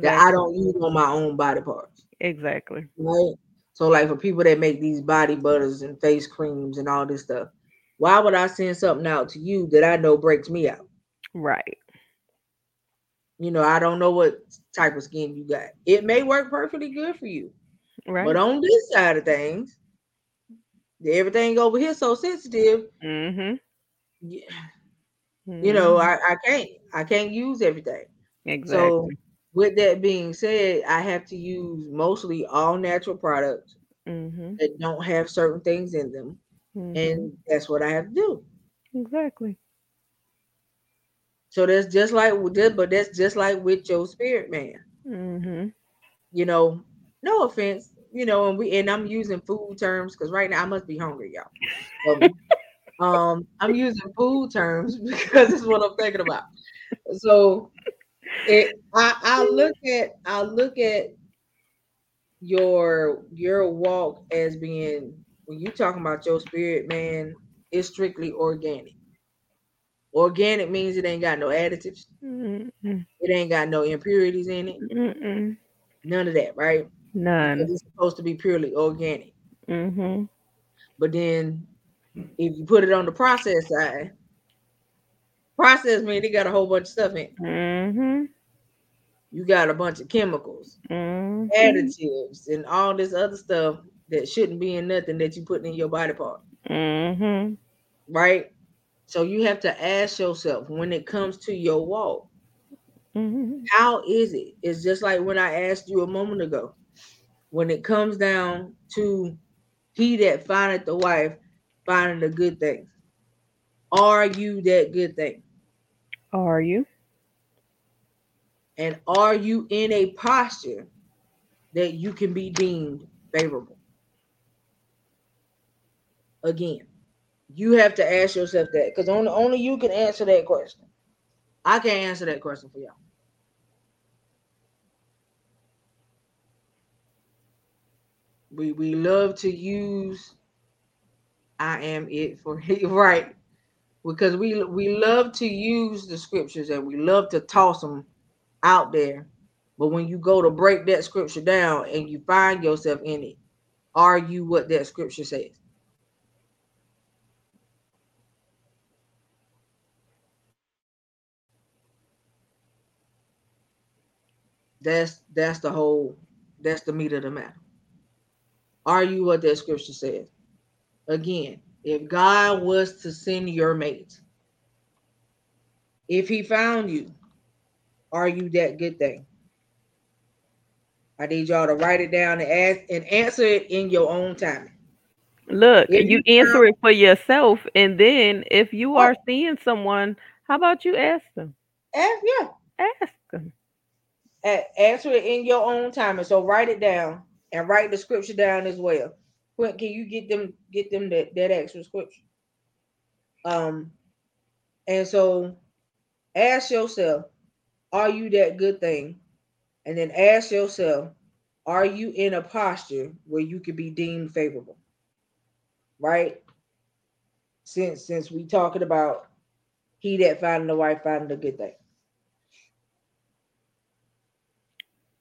that I don't use on my own body parts. Exactly. Right. So, like for people that make these body butters and face creams and all this stuff, why would I send something out to you that I know breaks me out? Right. You know, I don't know what type of skin you got. It may work perfectly good for you, Right. but on this side of things, everything over here so sensitive. mm-hmm. y- You know, Mhm. I, I can't I can't use everything. exactly. So, with that being said, I have to use mostly all natural products mm-hmm. that don't have certain things in them, hmm and that's what I have to do. Exactly. So that's just like but that's just like with your spirit man. Mm-hmm. You know, no offense, you know, and we and I'm using food terms because right now I must be hungry, y'all. So, um, I'm using food terms because it's what I'm thinking about. So it I, I look at I look at your your walk as being when you talking about your spirit man, it's strictly organic. Organic means it ain't got no additives, Mm-mm. it ain't got no impurities in it, Mm-mm. none of that, right? None. Because it's supposed to be purely organic. Mm-hmm. But then if you put it on the process side, process mean they got a whole bunch of stuff in. it. Mm-hmm. You got a bunch of chemicals, Mm-hmm. additives, and all this other stuff that shouldn't be in nothing that you putting in your body part, Mm-hmm. right? So you have to ask yourself when it comes to your walk, Mm-hmm. how is it? It's just like when I asked you a moment ago. When it comes down to he that findeth the wife, finding the good thing. Are you that good thing? Are you? And are you in a posture that you can be deemed favorable? Again, you have to ask yourself that because only, only you can answer that question. I can't answer that question for y'all. We we love to use I am it for right because we we love to use the scriptures and we love to toss them out there. But when you go to break that scripture down and you find yourself in it, are you what that scripture says? That's that's the whole that's the meat of the matter. Are you what that scripture says? Again, if God was to send your mate, if he found you, are you that good thing? I need y'all to write it down and ask and answer it in your own time. Look, If you you answer it for yourself, and then if you Oh. are seeing someone, how about you ask them? Ask, yeah, Ask them. Answer it in your own time. And so write it down and write the scripture down as well. Quint, can you get them get them that, that extra scripture? Um, and so ask yourself, are you that good thing? And then ask yourself, are you in a posture where you could be deemed favorable? Right? Since since we talking about he that finding the wife finding a good thing.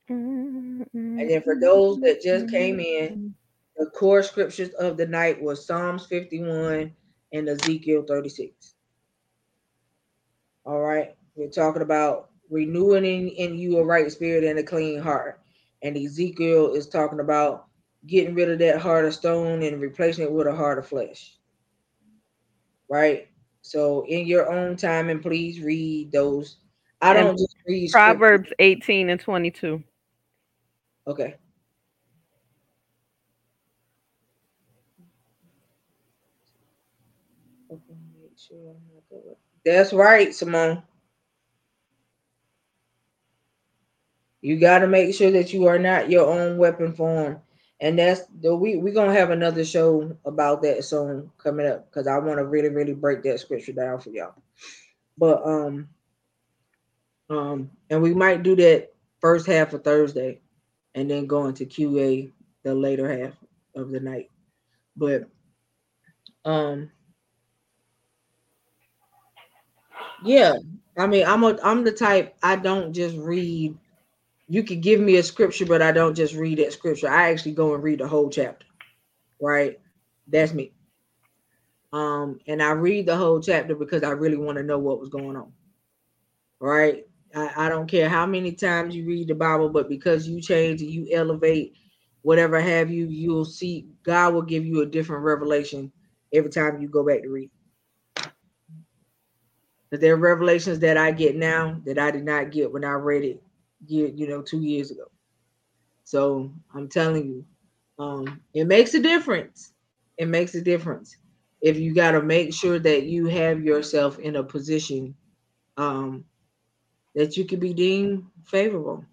Mm-hmm. And then for those that just came in, the core scriptures of the night was Psalms 51 and Ezekiel 36. All right. We're talking about renewing in, in you a right spirit and a clean heart. And Ezekiel is talking about getting rid of that heart of stone and replacing it with a heart of flesh. Right? So in your own time, and please read those. I don't just read Proverbs scripture. 18 and 22. Okay. That's right, Simone. You got to make sure that you are not your own weapon form. And that's the we we're gonna have another show about that soon coming up because I want to really, really break that scripture down for y'all. But um um and we might do that first half of Thursday and then go into QA the later half of the night. But um yeah, I mean I'm a I'm the type I don't just read you could give me a scripture, but I don't just read that scripture. I actually go and read the whole chapter. Right? That's me. Um, and I read the whole chapter because I really want to know what was going on. Right? I, I don't care how many times you read the Bible, but because you change and you elevate, whatever have you, you'll see God will give you a different revelation every time you go back to read. But there are revelations that I get now that I did not get when I read it you know, two years ago. So I'm telling you, um, it makes a difference. It makes a difference if you got to make sure that you have yourself in a position um, that you could be deemed favorable.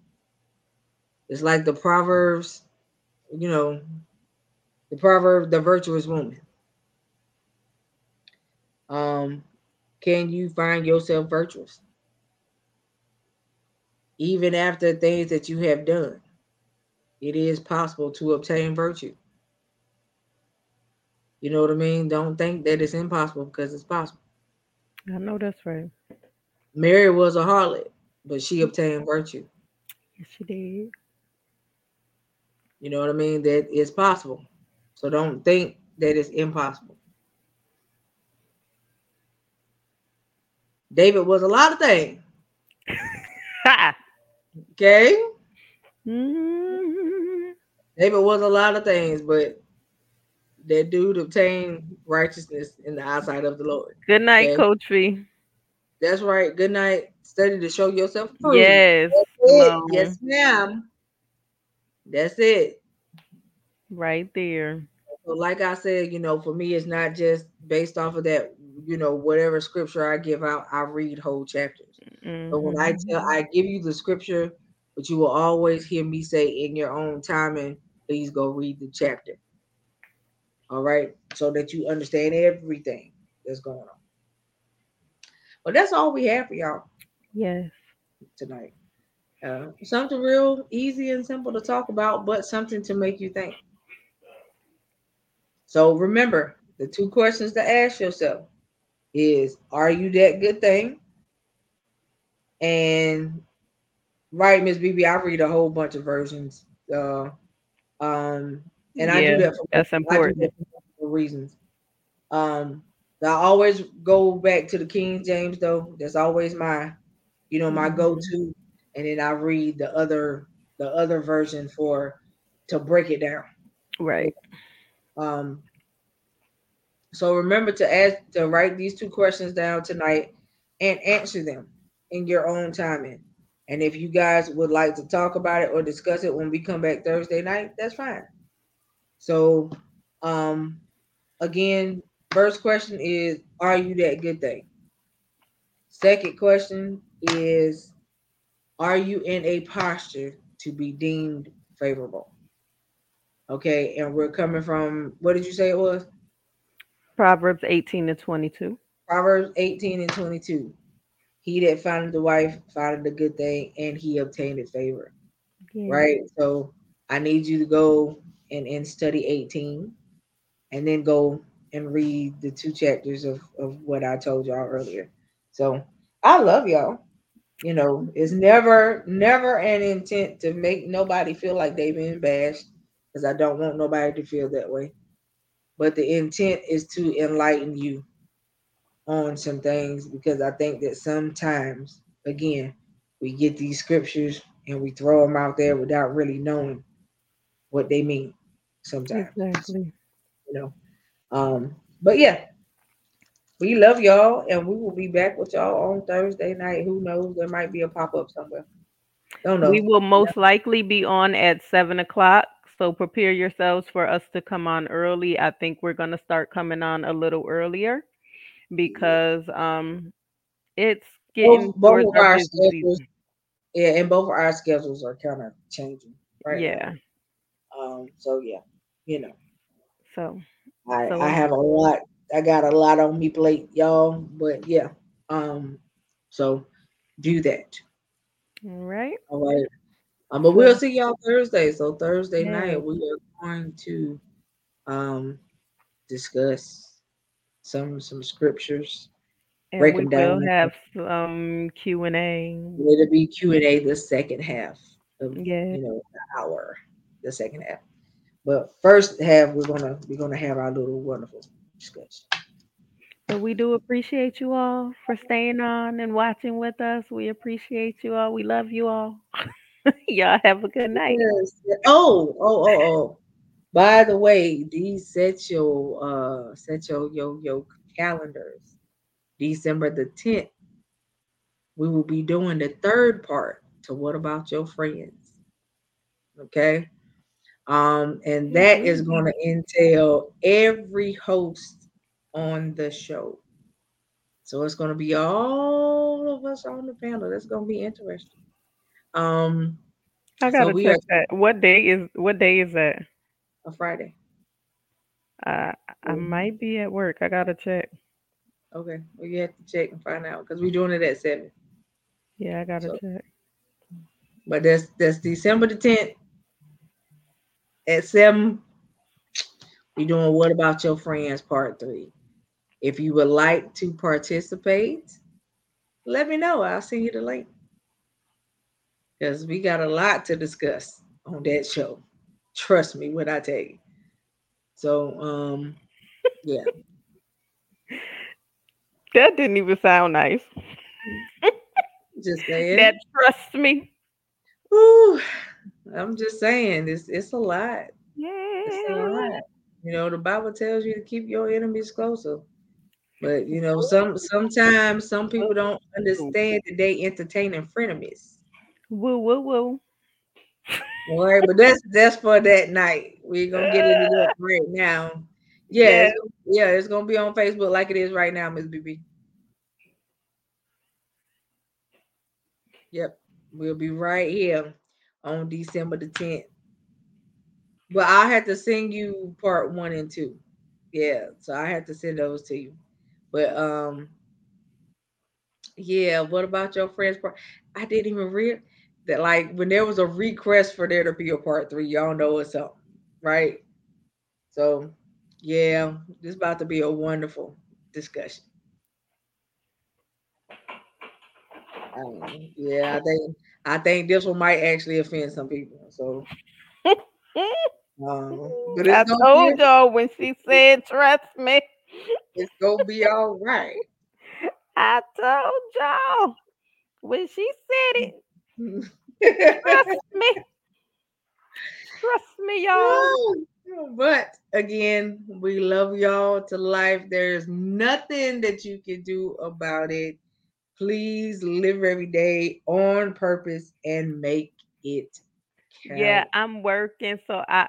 It's like the Proverbs, you know, the proverb, the virtuous woman. Um, can you find yourself virtuous? even after things that you have done, it is possible to obtain virtue. You know what I mean? Don't think that it's impossible because it's possible. I know that's right. Mary was a harlot, but she obtained virtue. Yes, she did. You know what I mean? That is possible. So don't think that it's impossible. David was a lot of things. Okay. Mm-hmm. David was a lot of things, but that dude obtained righteousness in the eyesight of the Lord. Good night, okay? Coach V. That's right. Good night. Study to show yourself approved. Yes. Yes, ma'am. That's it. Right there. So, like I said, you know, for me, it's not just based off of that, you know, whatever scripture I give out, I read whole chapters. Mm-hmm. But when I tell, I give you the scripture but you will always hear me say in your own timing, please go read the chapter. All right, so that you understand everything that's going on. But that's all we have for y'all. Yes. Tonight. Uh, something real easy and simple to talk about, but something to make you think. So remember, the two questions to ask yourself is are you that good thing? And Right, Miss BB. I read a whole bunch of versions. Uh, um, and I do that for that's important that for reasons. Um, I always go back to the King James though. That's always my, you know, my mm-hmm. go-to. And then I read the other the other version for to break it down. Right. Um. So remember to ask to write these two questions down tonight and answer them in your own timing. And if you guys would like to talk about it or discuss it when we come back Thursday night, that's fine. So, um, again, first question is Are you that good thing? Second question is Are you in a posture to be deemed favorable? Okay, and we're coming from what did you say it was? Proverbs 18 to 22. Proverbs 18 and 22. He that findeth the wife findeth a good thing and he obtained it favor. Yeah. Right. So I need you to go and, and study 18 and then go and read the two chapters of, of what I told y'all earlier. So I love y'all. You know, it's never, never an intent to make nobody feel like they've been bashed because I don't want nobody to feel that way. But the intent is to enlighten you on some things because I think that sometimes, again, we get these scriptures and we throw them out there without really knowing what they mean sometimes. Exactly. You know. Um, but yeah, we love y'all and we will be back with y'all on Thursday night. Who knows? There might be a pop-up somewhere. Don't know. We will most likely be on at seven o'clock. So prepare yourselves for us to come on early. I think we're gonna start coming on a little earlier because um it's getting both, both of our our schedules, season. yeah, and both of our schedules are kind of changing right Yeah. now. Um, so yeah, you know, So I so I have a lot. I got a lot on me plate, y'all. But yeah, um, so do that. all right. All right. Um, but we'll see y'all Thursday. So Thursday yeah. night we are going to um discuss some some scriptures, And break we them will have some Q and A. It'll be Q and A the second half of Yeah. you know the hour, the second half. But first half we're gonna we're gonna have our little wonderful discussion. So we do appreciate you all for staying on and watching with us. We appreciate you all. We love you all. Y'all have a good night. Yes. Oh, oh, oh, oh. By the way, these set your uh set your your your calendars. December the 10th, we will be doing the third part to what about your friends? Okay. Um, and that is going to entail every host on the show. So it's going to be all of us on the panel. That's going to be interesting. Um, I gotta we are check that. What day is what day is that? a Friday. Uh, I Mhm. might be at work. I gotta check. Okay, well you have to check and find out because we're doing it at seven. Yeah, I gotta So, check. but that's that's December the tenth at seven. We're doing what about your friends part three. If you would like to participate, let me know. I'll send you the link because we got a lot to discuss on that show. Trust me when I tell you. So um, yeah, That didn't even sound nice. just saying. That trust me. Whew, I'm just saying it's it's a lot. Yeah, It's a lot. You know, the Bible tells you to keep your enemies closer. But you know, some sometimes some people don't understand that they entertaining frenemies. Woo woo woo. All right, but that's that's for that night. We're gonna get into that right now. Yeah, Yeah. it's, yeah, it's gonna be on Facebook like it is right now, Miss BB. Yep, we'll be right here on December the 10th. But I had to send you part one and two. Yeah, so I had to send those to you. But um, yeah, what about your friends part? I didn't even read that like when there was a request for there to be a part three, y'all know it's up, right? So yeah, this about to be a wonderful discussion. Um, yeah, I think I think this one might actually offend some people. So um, but I told y'all when she said trust me. it's gonna be all right. I told y'all when she said it. Trust me. Trust me, y'all. but again, we love y'all to life. There's nothing that you can do about it. Please live every day on purpose and make it count. Yeah, I'm working, so I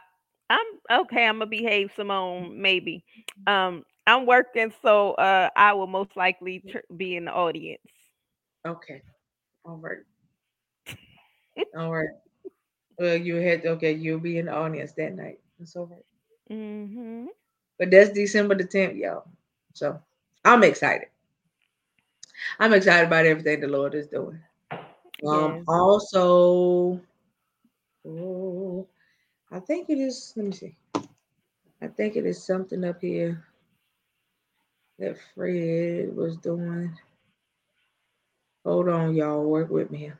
I'm okay. I'm gonna behave, Simone. Maybe. Um, I'm working, so uh, I will most likely tr- be in the audience. Okay. All right. All right. Well, you had okay. You'll be in the audience that night. Right. Mm-hmm. But that's December the 10th, y'all. So I'm excited. I'm excited about everything the Lord is doing. Um, Yes. also, oh, I think it is. Let me see. I think it is something up here that Fred was doing. Hold on, y'all. Work with me.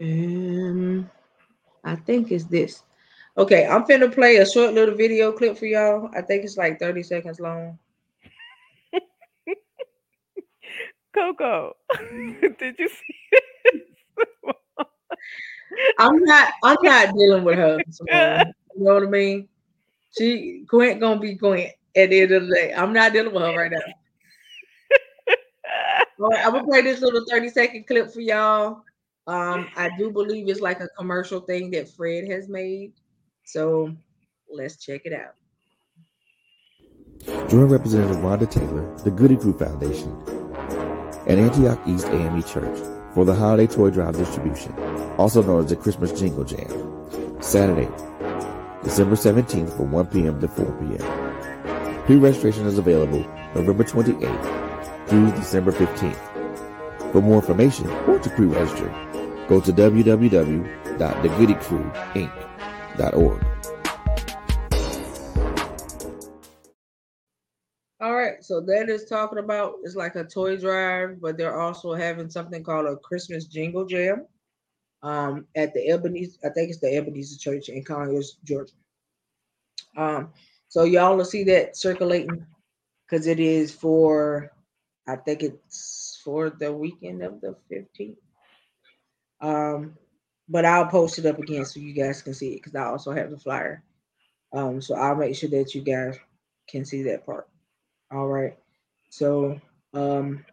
Um, I think it's this. Okay, I'm finna play a short little video clip for y'all. I think it's like 30 seconds long. Cocoa, did you see this? I'm not I'm not dealing with her. You know what I mean? She Quint gonna be Quint at the end of the day. I'm not dealing with her right now. All right, I'm gonna play this little 30 second clip for y'all. Um, I do believe it's like a commercial thing that Fred has made. So let's check it out. Join Representative Rhonda Taylor, the Goody Crew Foundation, and Antioch East AME Church for the Holiday Toy Drive distribution, also known as the Christmas Jingle Jam, Saturday, December 17th from 1 p.m. to 4 p.m. Pre-registration is available November 28th through December 15th. For more information or to pre-register, go to www.thegoodycrewinc.org. All right, so that is talking about it's like a toy drive, but they're also having something called a Christmas Jingle Jam um, at the Ebenezer. I think it's the Ebenezer Church in Conyers, Georgia. Um, so y'all will see that circulating because it is for, I think it's for the weekend of the 15th. Um, but I'll post it up again so you guys can see it because I also have the flyer. Um, so I'll make sure that you guys can see that part. All right. So um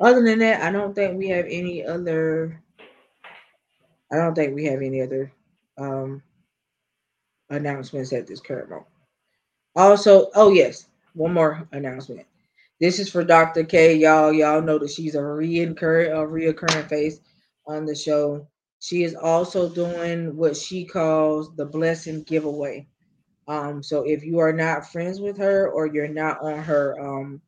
other than that, I don't think we have any other I don't think we have any other um announcements at this current moment. Also, oh yes, one more announcement. This is for Dr. K. Y'all, y'all know that she's a reoccurring a reoccurring face on the show. She is also doing what she calls the blessing giveaway. Um, so if you are not friends with her or you're not on her um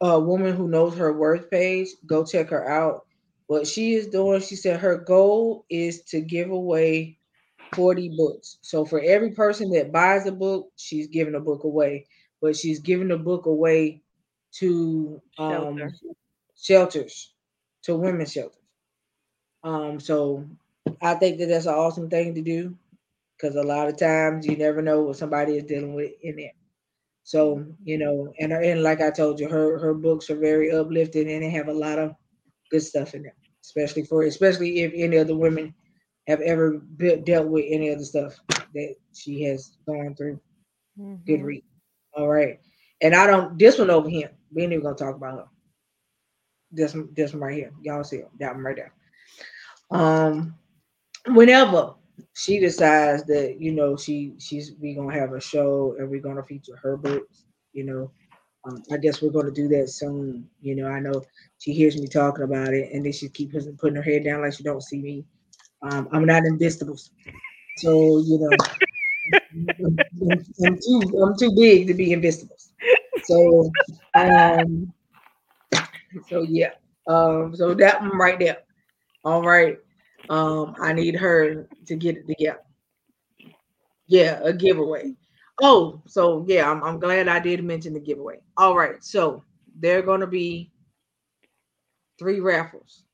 a woman who knows her worth page, go check her out. What she is doing, she said her goal is to give away 40 books. So for every person that buys a book, she's giving a book away, but she's giving the book away to um Shelter. shelters, to women's shelters. Um, so I think that that's an awesome thing to do because a lot of times you never know what somebody is dealing with in there. So you know, and and like I told you, her her books are very uplifting and they have a lot of good stuff in them, especially for especially if any of the women have ever be, dealt with any of the stuff that she has gone through. Good Mhm. read. All right, and I don't this one over here. We ain't even gonna talk about her. This one- this one right here, y'all see it, that one right there. Um, whenever she decides that you know she she's we gonna have a show and we're gonna feature her books you know um, i guess we're gonna do that soon you know i know she hears me talking about it and then she keeps putting her head down like she don't see me. Um, i'm not in vegetables so you know I'm, I'm too i'm too big to be in vegetables so um so yeah um so that one right there all right um, I need her to get it together. Yeah, a giveaway. Oh, so yeah, I'm, I'm glad I did mention the giveaway. All right, so there are gonna be three raffles,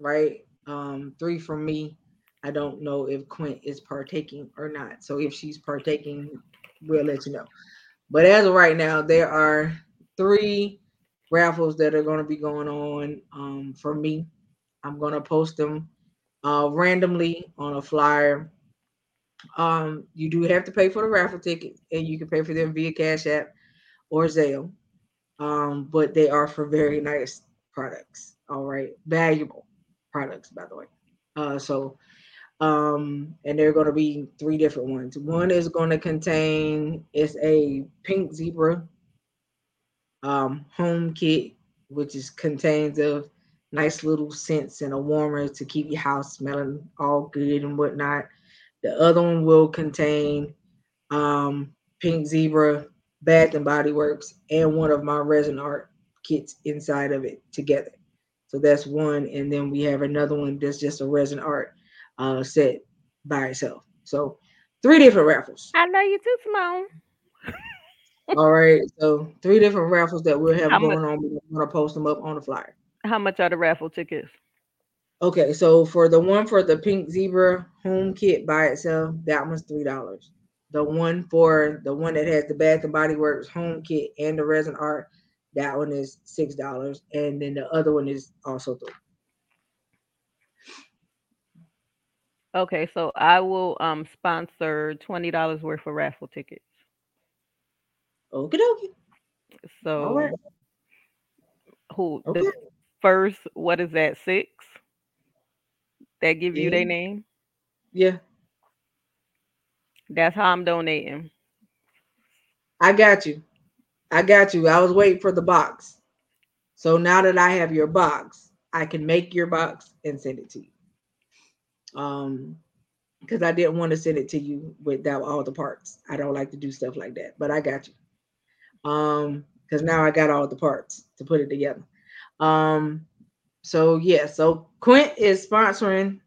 right? Um, three from me. I don't know if Quint is partaking or not. So if she's partaking, we'll let you know. But as of right now, there are three raffles that are going to be going on um, for me. I'm to post them uh, randomly on a flyer. Um, you do have to pay for the raffle ticket, and you can pay for them via Cash App or Zelle. Um, but they are for very nice products. All right, valuable products, by the way. Uh, so, um, and they're going to be three different ones. One is going to contain it's a pink zebra um, home kit which is contains of nice little scents and a warmer to keep your house smelling all good and whatnot. The other one will contain um, Pink Zebra, Bath and Body Works, and one of my resin art kits inside of it together. So that's one, and then we have another one that's just a resin art uh, set by itself. So three different raffles. I know you too, Simone. All right, so three different raffles that we'll have How going much- on. We're gonna post them up on the flyer. How much are the raffle tickets? Okay, so for the one for the pink zebra home kit by itself, that one's three dollars. The one for the one that has the Bath and Body Works home kit and the resin art, that one is six dollars, and then the other one is also three. Okay, so I will um sponsor twenty dollars worth of raffle tickets. Okie dokie. So right. who Okay. the first what is that six? That give you their name? Yeah, That's how I'm donating. I got you. I got you. I was waiting for the box. So now that I have your box, I can make your box and send it to you. Um, because I didn't want to send it to you without all the parts. I don't like to do stuff like that, but I got you. Um, because now I got all the parts to put it together. Um, so yeah, so Quint is sponsoring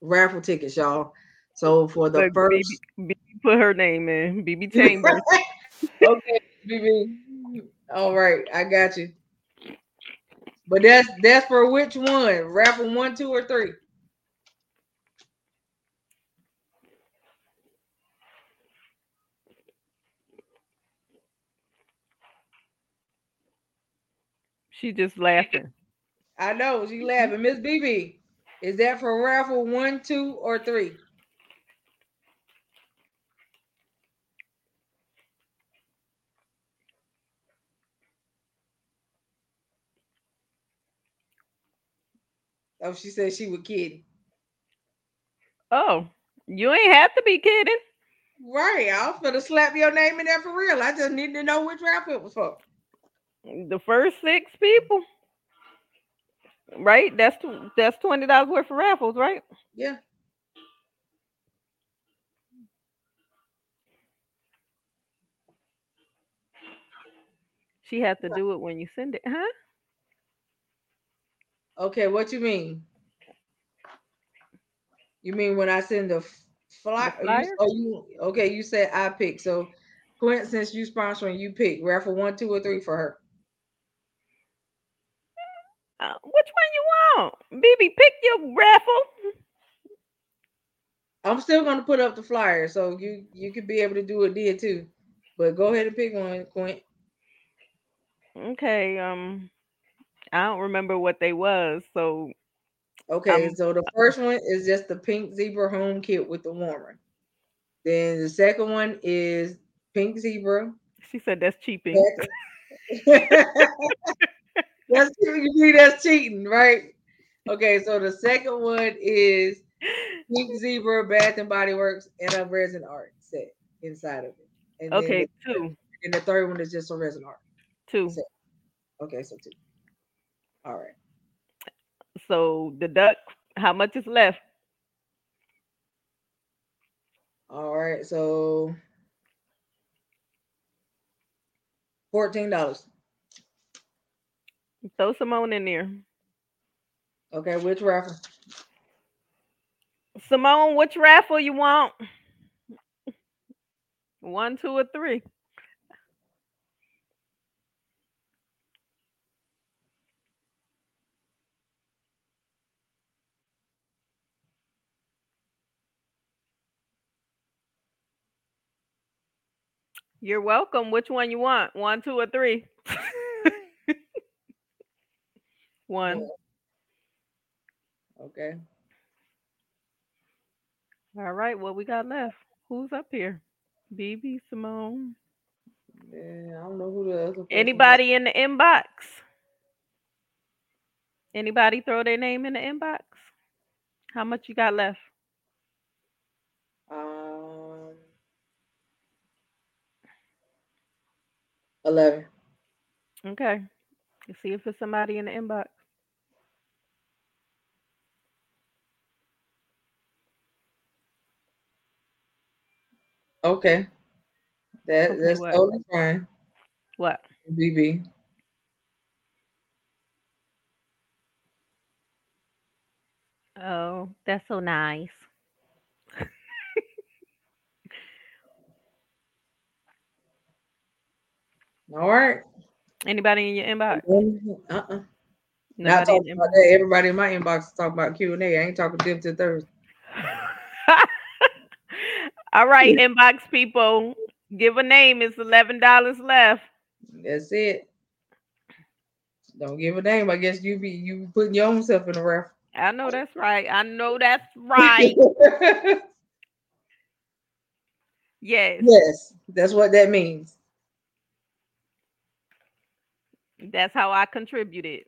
raffle tickets, y'all. So for the Look, first BB, BB put her name in. BB Chambers. okay, BB. All right, I got you. But that's that's for which one? Raffle one, two, or three? She just laughing. I know she mm-hmm. laughing. Miss BB, is that for raffle one, two, or three? Oh, she said she was kidding. Oh, you ain't have to be kidding. Right, I was gonna slap your name in there for real. I just need to know which raffle it was for. The first six people. Right? That's that's twenty dollars worth of raffles, right? Yeah. She has to do it when you send it, huh? Okay, what you mean? You mean when I send the fly? The you flyer? Oh, you okay? You said I pick. So, Quint, since you sponsoring, you pick raffle one, two, or three for her. Uh, which one you want? BB, pick your raffle. I'm still gonna put up the flyer, so you you could be able to do it there too. But go ahead and pick one, Quint. Okay, um I don't remember what they was, so Okay, Um, so the first one is just the pink zebra home kit with the warmer. Then the second one is pink zebra. she said that's cheaping. that's you see that's cheating, right? Okay, so the second one is pink zebra bath and body works and a resin art set inside of it. And Okay, the- two. and the third one is just a resin art. Two. So- Okay, so two. All right. So the duck, how much is left? All right, so fourteen dollars. Throw Simone in there. Okay, which raffle? Simone, which raffle you want? One, two, or three? You're welcome. Which one you want? One, two, or three? one. Okay. All right. What we got left? Who's up here? BB, Simone. Yeah, I don't know who the other. Anybody in the inbox? Anybody throw their name in the inbox? How much you got left? Um, eleven. Okay. See if it's somebody in the inbox. Okay. That Okay, that's what? totally fine. What? BB. Oh, that's so nice. All right. Anybody in your inbox? Uh-uh. Not Nobody in talking the about that. Everybody in my inbox is talking about Q and A. I ain't talking to Thursday. All right, inbox people, give a name. It's eleven dollars left. That's it. Don't give a name. I guess you be you putting your own self in the raffle. I know that's right. I know that's right. yes, yes, that's what that means. that's how I contributed.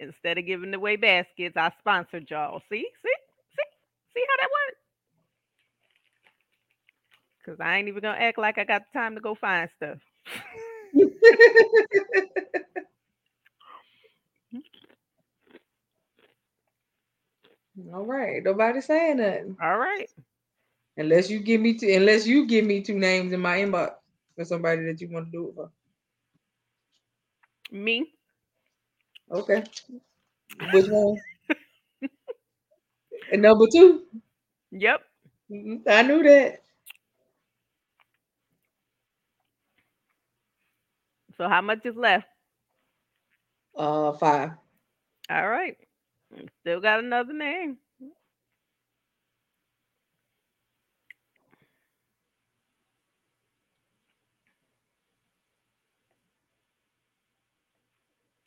Instead of giving away baskets, I sponsored y'all. See, see, see, see how that works. Cause I ain't even gonna act like I got the time to go find stuff. All right, nobody saying nothing All right. unless you give me two. Unless you give me two names in my inbox for somebody that you want to do it for. Me. Okay, which one? and number two. Yep. Mhm, I knew that. So how much is left? Uh, five. All right. Still got another name.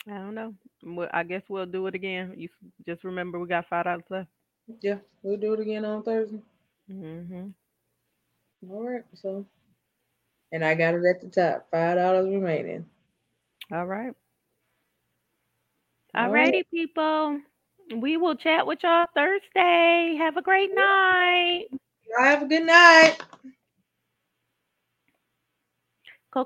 I don't know. I guess we'll do it again. You just remember we got five dollars left. Yeah, we'll do it again on Thursday. Mm-hmm. All right, so. And I got it at the top. Five dollars remaining. All right. All right. Alrighty, people. We will chat with y'all Thursday. Have a great night. Y'all have a good night. Cocoa